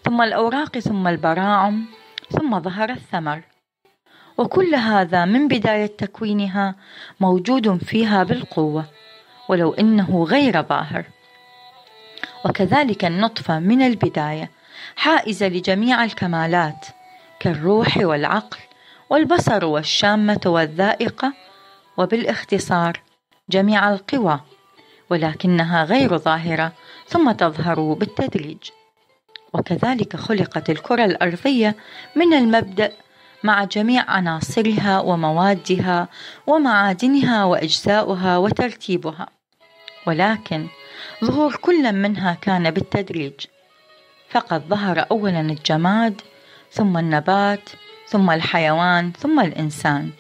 S1: ثم الأوراق ثم البراعم ثم ظهر الثمر. وكل هذا من بداية تكوينها موجود فيها بالقوة. ولو إنه غير ظاهر وكذلك النطفة من البداية حائزة لجميع الكمالات كالروح والعقل والبصر والشامة والذائقة وبالاختصار جميع القوى ولكنها غير ظاهرة ثم تظهر بالتدريج. وكذلك خلقت الكرة الأرضية من المبدأ مع جميع عناصرها وموادها ومعادنها وأجزاؤها وترتيبها. ولكن ظهور كل منها كان بالتدريج. فقد ظهر أولا الجماد ثم النبات ثم الحيوان ثم الإنسان.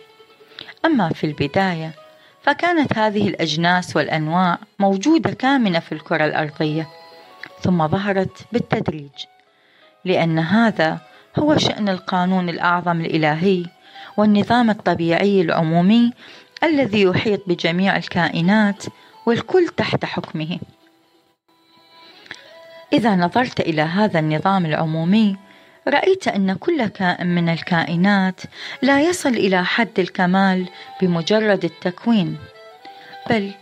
S1: أما في البداية فكانت هذه الأجناس والأنواع موجودة كامنة في الكرة الأرضية ثم ظهرت بالتدريج. لأن هذا هو شأن القانون الأعظم الإلهي والنظام الطبيعي العمومي الذي يحيط بجميع الكائنات والكل تحت حكمه. إذا نظرت إلى هذا النظام العمومي رأيت أن كل كائن من الكائنات لا يصل إلى حد الكمال بمجرد التكوين بل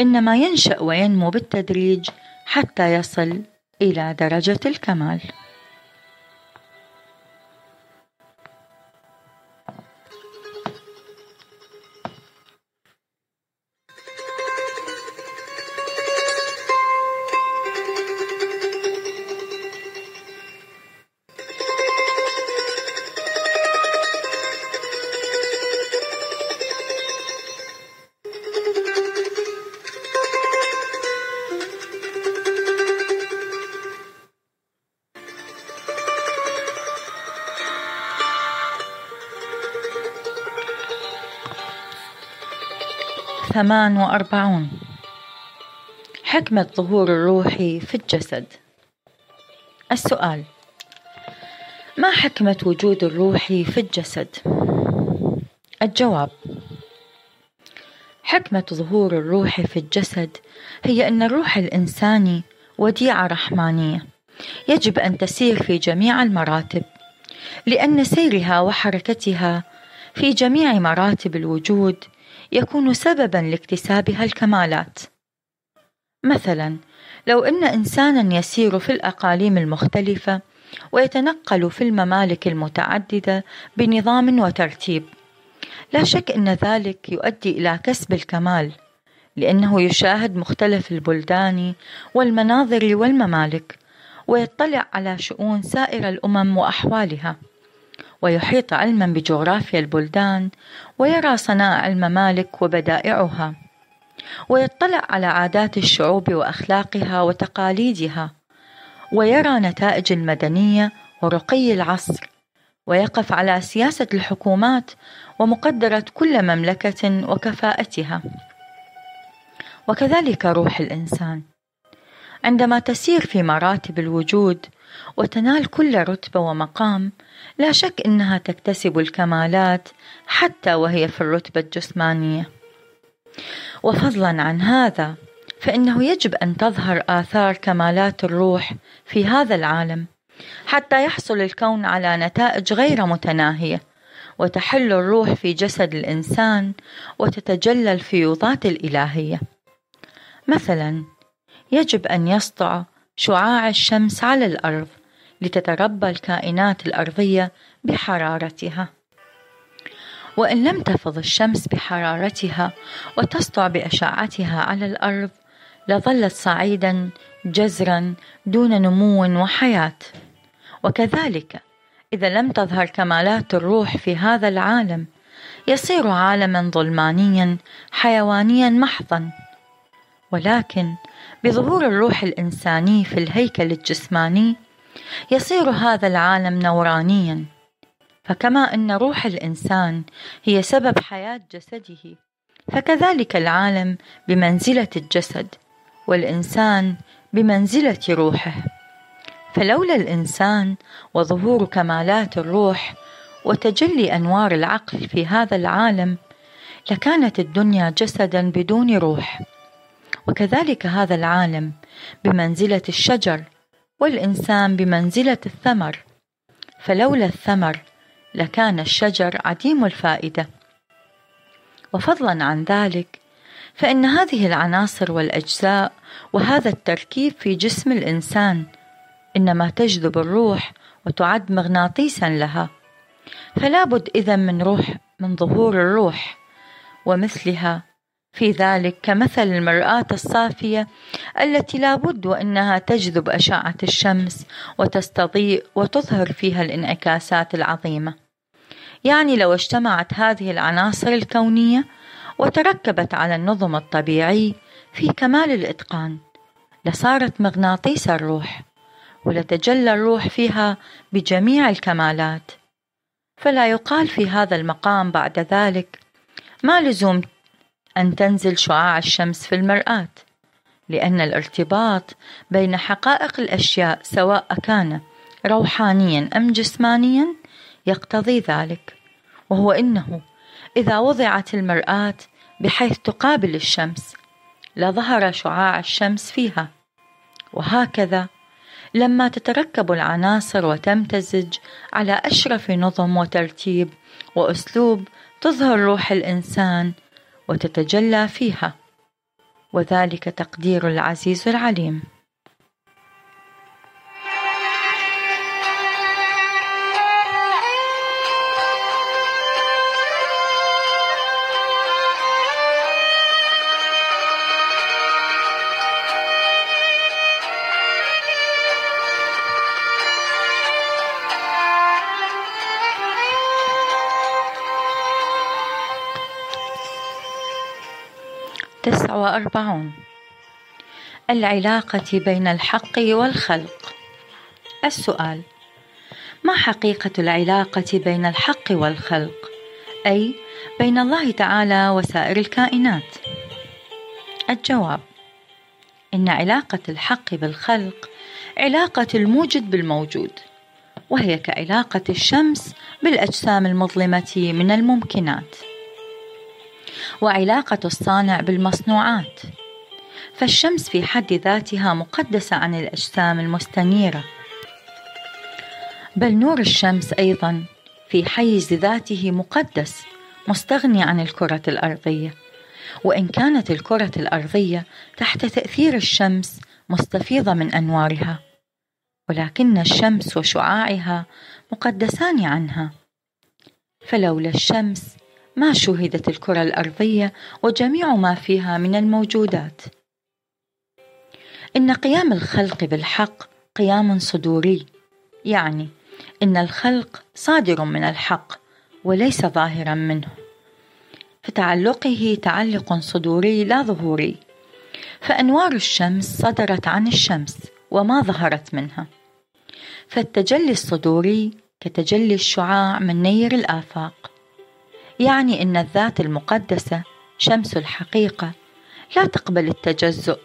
S1: إنما ينشأ وينمو بالتدريج حتى يصل إلى درجة الكمال. ثمان وأربعون. حكمة ظهور الروح في الجسد. السؤال ما حكمة وجود الروح في الجسد؟ الجواب حكمة ظهور الروح في الجسد هي أن الروح الإنساني وديعة رحمانية. يجب أن تسير في جميع المراتب لأن سيرها وحركتها في جميع مراتب الوجود يكون سببا لاكتسابها الكمالات. مثلا لو إن انسانا يسير في الأقاليم المختلفة ويتنقل في الممالك المتعددة بنظام وترتيب لا شك إن ذلك يؤدي إلى كسب الكمال لأنه يشاهد مختلف البلدان والمناظر والممالك ويطلع على شؤون سائر الأمم وأحوالها ويحيط علما بجغرافيا البلدان ويرى صنائع الممالك وبدائعها ويطلع على عادات الشعوب وأخلاقها وتقاليدها ويرى نتائج المدنية ورقي العصر ويقف على سياسة الحكومات ومقدرة كل مملكة وكفاءتها. وكذلك روح الإنسان. عندما تسير في مراتب الوجود وتنال كل رتبة ومقام لا شك أنها تكتسب الكمالات حتى وهي في الرتبة الجسمانية. وفضلا عن هذا فإنه يجب أن تظهر آثار كمالات الروح في هذا العالم حتى يحصل الكون على نتائج غير متناهية وتحل الروح في جسد الإنسان وتتجلى الفيوضات الإلهية. مثلا يجب أن يسطع شعاع الشمس على الأرض لتتربى الكائنات الأرضية بحرارتها. وإن لم تفض الشمس بحرارتها وتسطع بأشعتها على الأرض لظلت صعيدا جزرا دون نمو وحياة. وكذلك إذا لم تظهر كمالات الروح في هذا العالم يصير عالما ظلمانيا حيوانيا محضا. ولكن بظهور الروح الإنساني في الهيكل الجسماني يصير هذا العالم نورانيا. فكما أن روح الإنسان هي سبب حياة جسده فكذلك العالم بمنزلة الجسد والإنسان بمنزلة روحه. فلولا الإنسان وظهور كمالات الروح وتجلي أنوار العقل في هذا العالم لكانت الدنيا جسدا بدون روح. وكذلك هذا العالم بمنزلة الشجر والإنسان بمنزلة الثمر. فلولا الثمر لكان الشجر عديم الفائدة. وفضلا عن ذلك فإن هذه العناصر والأجزاء وهذا التركيب في جسم الإنسان إنما تجذب الروح وتعد مغناطيسا لها. فلا بد إذا من روح من ظهور الروح ومثلها في ذلك كمثل المرآة الصافية التي لا بد وأنها تجذب أشعة الشمس وتستضيء وتظهر فيها الانعكاسات العظيمة. يعني لو اجتمعت هذه العناصر الكونية وتركبت على النظم الطبيعي في كمال الإتقان لصارت مغناطيس الروح ولتجلى الروح فيها بجميع الكمالات. فلا يقال في هذا المقام بعد ذلك ما لزوم أن تنزل شعاع الشمس في المرآة لأن الارتباط بين حقائق الأشياء سواء كان روحانيا أم جسمانيا يقتضي ذلك. وهو إنه إذا وضعت المرآة بحيث تقابل الشمس لظهر شعاع الشمس فيها. وهكذا لما تتركب العناصر وتمتزج على أشرف نظم وترتيب وأسلوب تظهر روح الإنسان وتتجلى فيها. وذلك تقدير العزيز العليم. تسعة وأربعون. العلاقة بين الحق والخلق. السؤال ما حقيقة العلاقة بين الحق والخلق؟ أي بين الله تعالى وسائر الكائنات. الجواب إن علاقة الحق بالخلق علاقة الموجد بالموجود وهي كعلاقة الشمس بالأجسام المظلمة من الممكنات. وعلاقة الصانع بالمصنوعات. فالشمس في حد ذاتها مقدسة عن الأجسام المستنيرة. بل نور الشمس أيضا في حيز ذاته مقدس مستغني عن الكرة الأرضية. وإن كانت الكرة الأرضية تحت تأثير الشمس مستفيضة من أنوارها ولكن الشمس وشعاعها مقدسان عنها. فلولا الشمس ما شُهدت الكرة الأرضية وجميع ما فيها من الموجودات. إن قيام الخلق بالحق قيام صدوري، يعني إن الخلق صادر من الحق وليس ظاهرا منه، فتعلقه تعلق صدوري لا ظهوري، فأنوار الشمس صدرت عن الشمس وما ظهرت منها، فالتجلي الصدوري كتجلي الشعاع من نير الآفاق. يعني إن الذات المقدسة شمس الحقيقة لا تقبل التجزؤ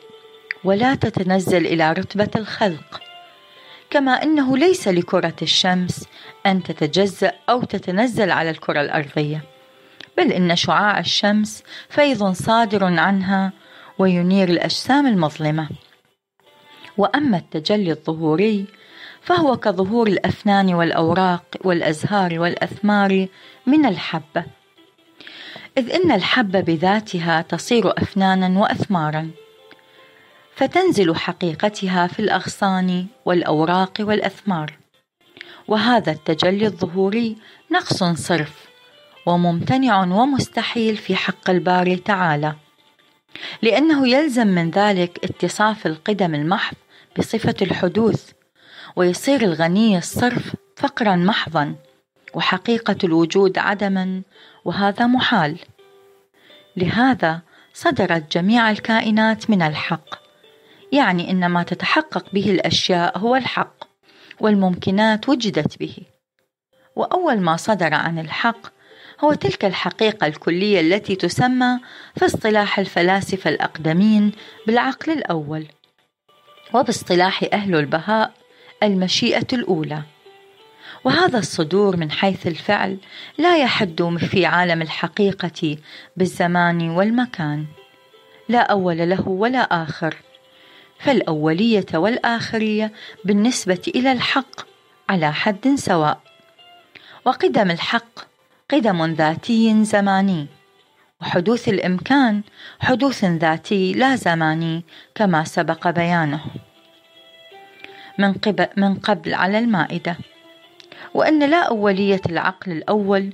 S1: ولا تتنزل إلى رتبة الخلق كما إنه ليس لكرة الشمس أن تتجزأ أو تتنزل على الكرة الأرضية بل إن شعاع الشمس فيض صادر عنها وينير الأجسام المظلمة. وأما التجلي الظهوري فهو كظهور الأفنان والأوراق والأزهار والأثمار من الحبة. إذ إن الحبة بذاتها تصير أفنانا وأثمارا. فتنزل حقيقتها في الأغصان والأوراق والأثمار. وهذا التجلي الظهوري نقص صرف وممتنع ومستحيل في حق الباري تعالى. لأنه يلزم من ذلك اتصاف القدم المحض بصفة الحدوث ويصير الغني الصرف فقرا محضا وحقيقة الوجود عدما وهذا محال. لهذا صدرت جميع الكائنات من الحق. يعني إن ما تتحقق به الأشياء هو الحق والممكنات وجدت به. وأول ما صدر عن الحق هو تلك الحقيقة الكلية التي تسمى في اصطلاح الفلاسفة الأقدمين بالعقل الأول وباصطلاح أهل البهاء المشيئة الأولى. وهذا الصدور من حيث الفعل لا يحد في عالم الحقيقة بالزمان والمكان. لا أول له ولا آخر. فالأولية والآخرية بالنسبة إلى الحق على حد سواء. وقدم الحق قدم ذاتي زماني. وحدوث الإمكان حدوث ذاتي لا زماني كما سبق بيانه. من قبل, على المائدة. وأن لا أولية العقل الأول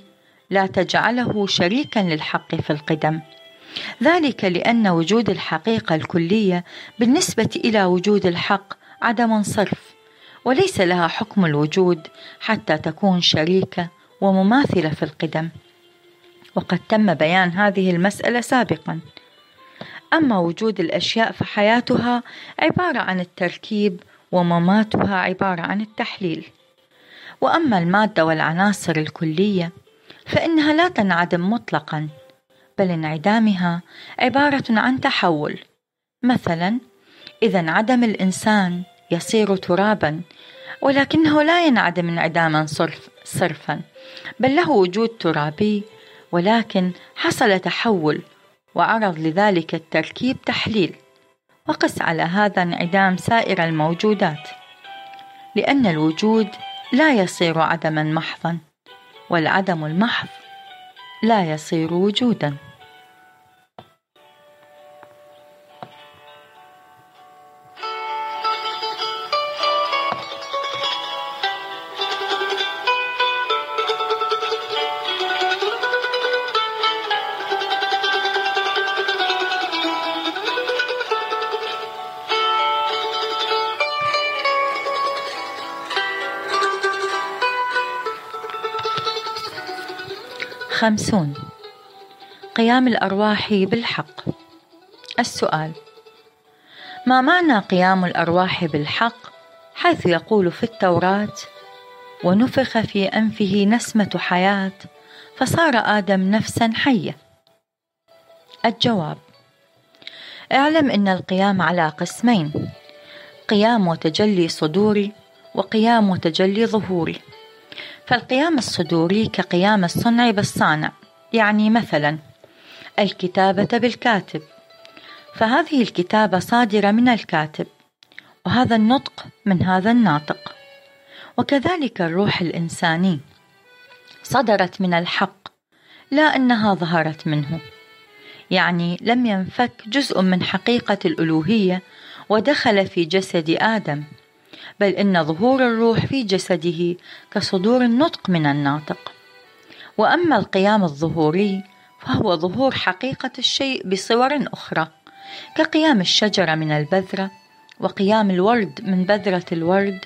S1: لا تجعله شريكا للحق في القدم. ذلك لأن وجود الحقيقة الكلية بالنسبة إلى وجود الحق عدم صرف وليس لها حكم الوجود حتى تكون شريكة ومماثلة في القدم. وقد تم بيان هذه المسألة سابقا. أما وجود الأشياء فحياتها عبارة عن التركيب ومماتها عبارة عن التحليل. وأما المادة والعناصر الكلية فإنها لا تنعدم مطلقا بل انعدامها عبارة عن تحول. مثلا إذا انعدم الإنسان يصير ترابا ولكنه لا ينعدم انعداما صرف صرفا بل له وجود ترابي ولكن حصل تحول وعرض لذلك التركيب تحليل. وقس على هذا انعدام سائر الموجودات لأن الوجود لا يصير عدما محضا والعدم المحض لا يصير وجودا. خمسون. قيام الأرواح بالحق. السؤال ما معنى قيام الأرواح بالحق حيث يقول في التوراة ونفخ في أنفه نسمة حياة فصار آدم نفسا حية؟ الجواب اعلم إن القيام على قسمين قيام وتجلي صدوري وقيام وتجلي ظهوري. فالقيام الصدوري كقيام الصنع بالصانع. يعني مثلا الكتابة بالكاتب. فهذه الكتابة صادرة من الكاتب وهذا النطق من هذا الناطق. وكذلك الروح الإنساني. صدرت من الحق لا أنها ظهرت منه. يعني لم ينفك جزء من حقيقة الألوهية ودخل في جسد آدم. بل إن ظهور الروح في جسده كصدور النطق من الناطق. وأما القيام الظهوري فهو ظهور حقيقة الشيء بصور أخرى كقيام الشجرة من البذرة وقيام الورد من بذرة الورد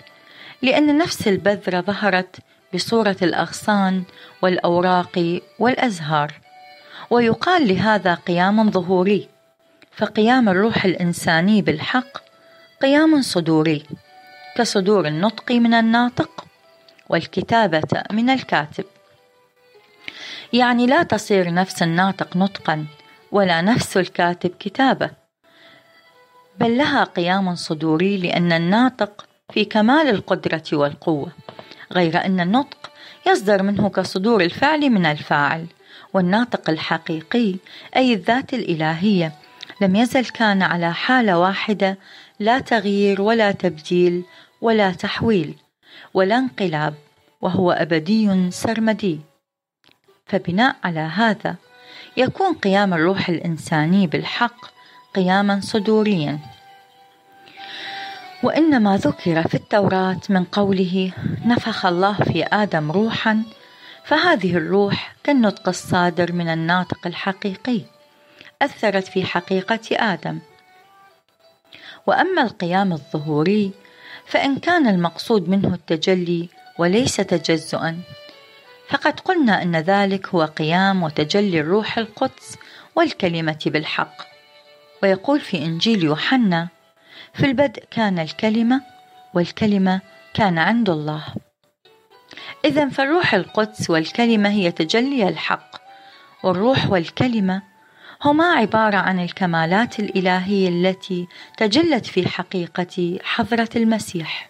S1: لأن نفس البذرة ظهرت بصورة الأغصان والأوراق والأزهار. ويقال لهذا قيام ظهوري فقيام الروح الإنساني بالحق قيام صدوري. كصدور النطق من الناطق والكتابة من الكاتب. يعني لا تصير نفس الناطق نطقا ولا نفس الكاتب كتابة. بل لها قيام صدوري لأن الناطق في كمال القدرة والقوة غير أن النطق يصدر منه كصدور الفعل من الفاعل والناطق الحقيقي أي الذات الإلهية لم يزل كان على حالة واحدة لا تغيير ولا تبديل ولا تحويل ولا انقلاب وهو أبدي سرمدي. فبناء على هذا يكون قيام الروح الإنساني بالحق قياما صدوريا. وإنما ذكر في التوراة من قوله نفخ الله في آدم روحا فهذه الروح كالنطق الصادر من الناطق الحقيقي أثرت في حقيقة آدم. وأما القيام الظهوري فإن كان المقصود منه التجلي وليس تجزؤا فقد قلنا أن ذلك هو قيام وتجلي الروح القدس والكلمة بالحق. ويقول في إنجيل يوحنا في البدء كان الكلمة والكلمة كان عند الله. اذا فالروح القدس والكلمة هي تجلي الحق والروح والكلمة هما عبارة عن الكمالات الإلهية التي تجلت في حقيقه حضرة المسيح.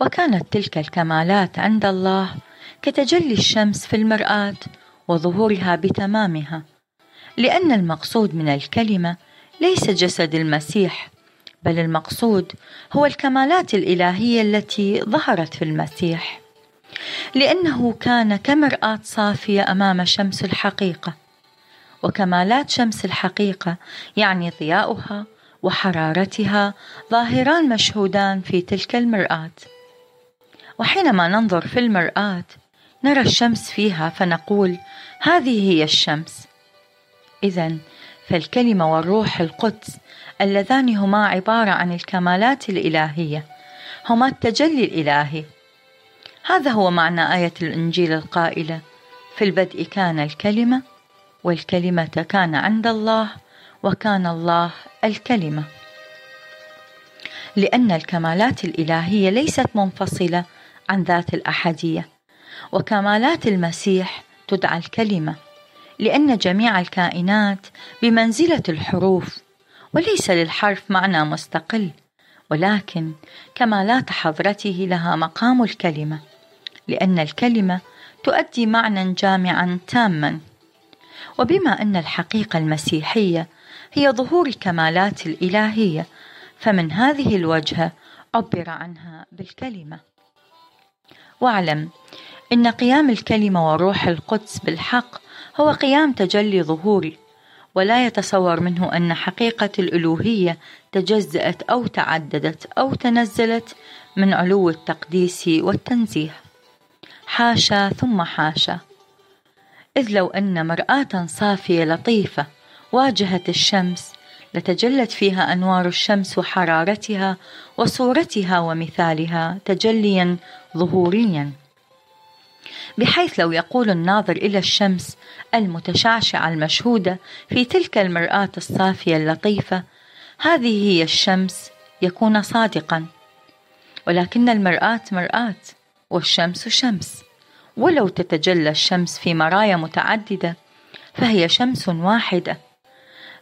S1: وكانت تلك الكمالات عند الله كتجلي الشمس في المرآة وظهورها بتمامها لأن المقصود من الكلمة ليس جسد المسيح بل المقصود هو الكمالات الإلهية التي ظهرت في المسيح. لأنه كان كمرآة صافية أمام شمس الحقيقة. وكمالات شمس الحقيقة يعني ضياؤها وحرارتها ظاهران مشهودان في تلك المرآة. وحينما ننظر في المرآة نرى الشمس فيها فنقول هذه هي الشمس. اذا فالكلمة والروح القدس اللذان هما عبارة عن الكمالات الإلهية هما التجلي الإلهي هذا هو معنى آية الإنجيل القائلة في البدء كان الكلمة والكلمة كان عند الله وكان الله الكلمة. لأن الكمالات الإلهية ليست منفصلة عن ذات الأحدية وكمالات المسيح تدعى الكلمة لأن جميع الكائنات بمنزلة الحروف وليس للحرف معنى مستقل ولكن كمالات حضرته لها مقام الكلمة. لأن الكلمة تؤدي معنى جامعا تاما. وبما أن الحقيقة المسيحية هي ظهور الكمالات الإلهية فمن هذه الوجهة عبر عنها بالكلمة. واعلم إن قيام الكلمة وروح القدس بالحق هو قيام تجلي ظهوري ولا يتصور منه أن حقيقة الألوهية تجزأت أو تعددت أو تنزلت من علو التقديس والتنزيه. حاشا ثم حاشا. إذ لو أن مرآة صافية لطيفة واجهت الشمس لتجلت فيها أنوار الشمس وحرارتها وصورتها ومثالها تجليا ظهوريا. بحيث لو يقول الناظر إلى الشمس المتشعشعه المشهوده في تلك المرآة الصافية اللطيفة هذه هي الشمس يكون صادقا. ولكن المرآة مرآة. والشمس شمس. ولو تتجلى الشمس في مرايا متعددة فهي شمس واحدة.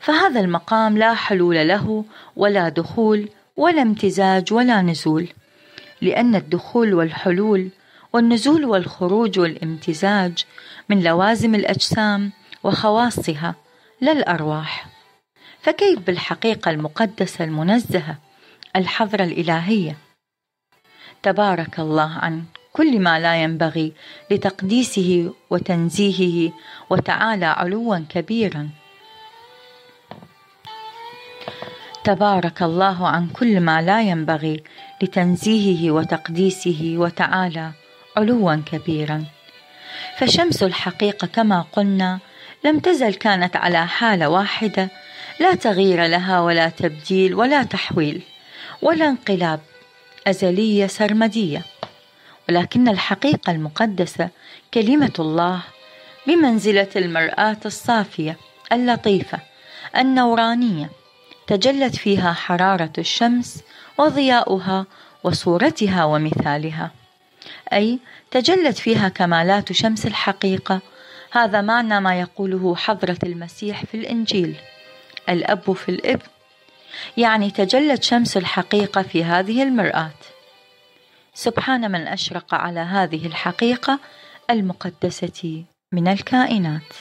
S1: فهذا المقام لا حلول له ولا دخول ولا امتزاج ولا نزول. لأن الدخول والحلول والنزول والخروج والامتزاج من لوازم الأجسام وخواصها لا الأرواح. فكيف بالحقيقة المقدسة المنزهة الحضره الإلهية؟ تبارك الله عن كل ما لا ينبغي لتقديسه وتنزيهه وتعالى علوا كبيرا. تبارك الله عن كل ما لا ينبغي لتنزيهه وتقديسه وتعالى علوا كبيرا. فشمس الحقيقة كما قلنا لم تزل كانت على حالة واحدة لا تغيير لها ولا تبديل ولا تحويل ولا انقلاب أزلية سرمدية. ولكن الحقيقة المقدسة كلمة الله بمنزلة المرآة الصافية اللطيفة النورانية تجلت فيها حرارة الشمس وضياؤها وصورتها ومثالها. أي تجلت فيها كمالات شمس الحقيقة هذا معنى ما يقوله حضرة المسيح في الإنجيل. الأب في الابن يعني تجلت شمس الحقيقة في هذه المرآة. سبحان من أشرق على هذه الحقيقة المقدسة من الكائنات.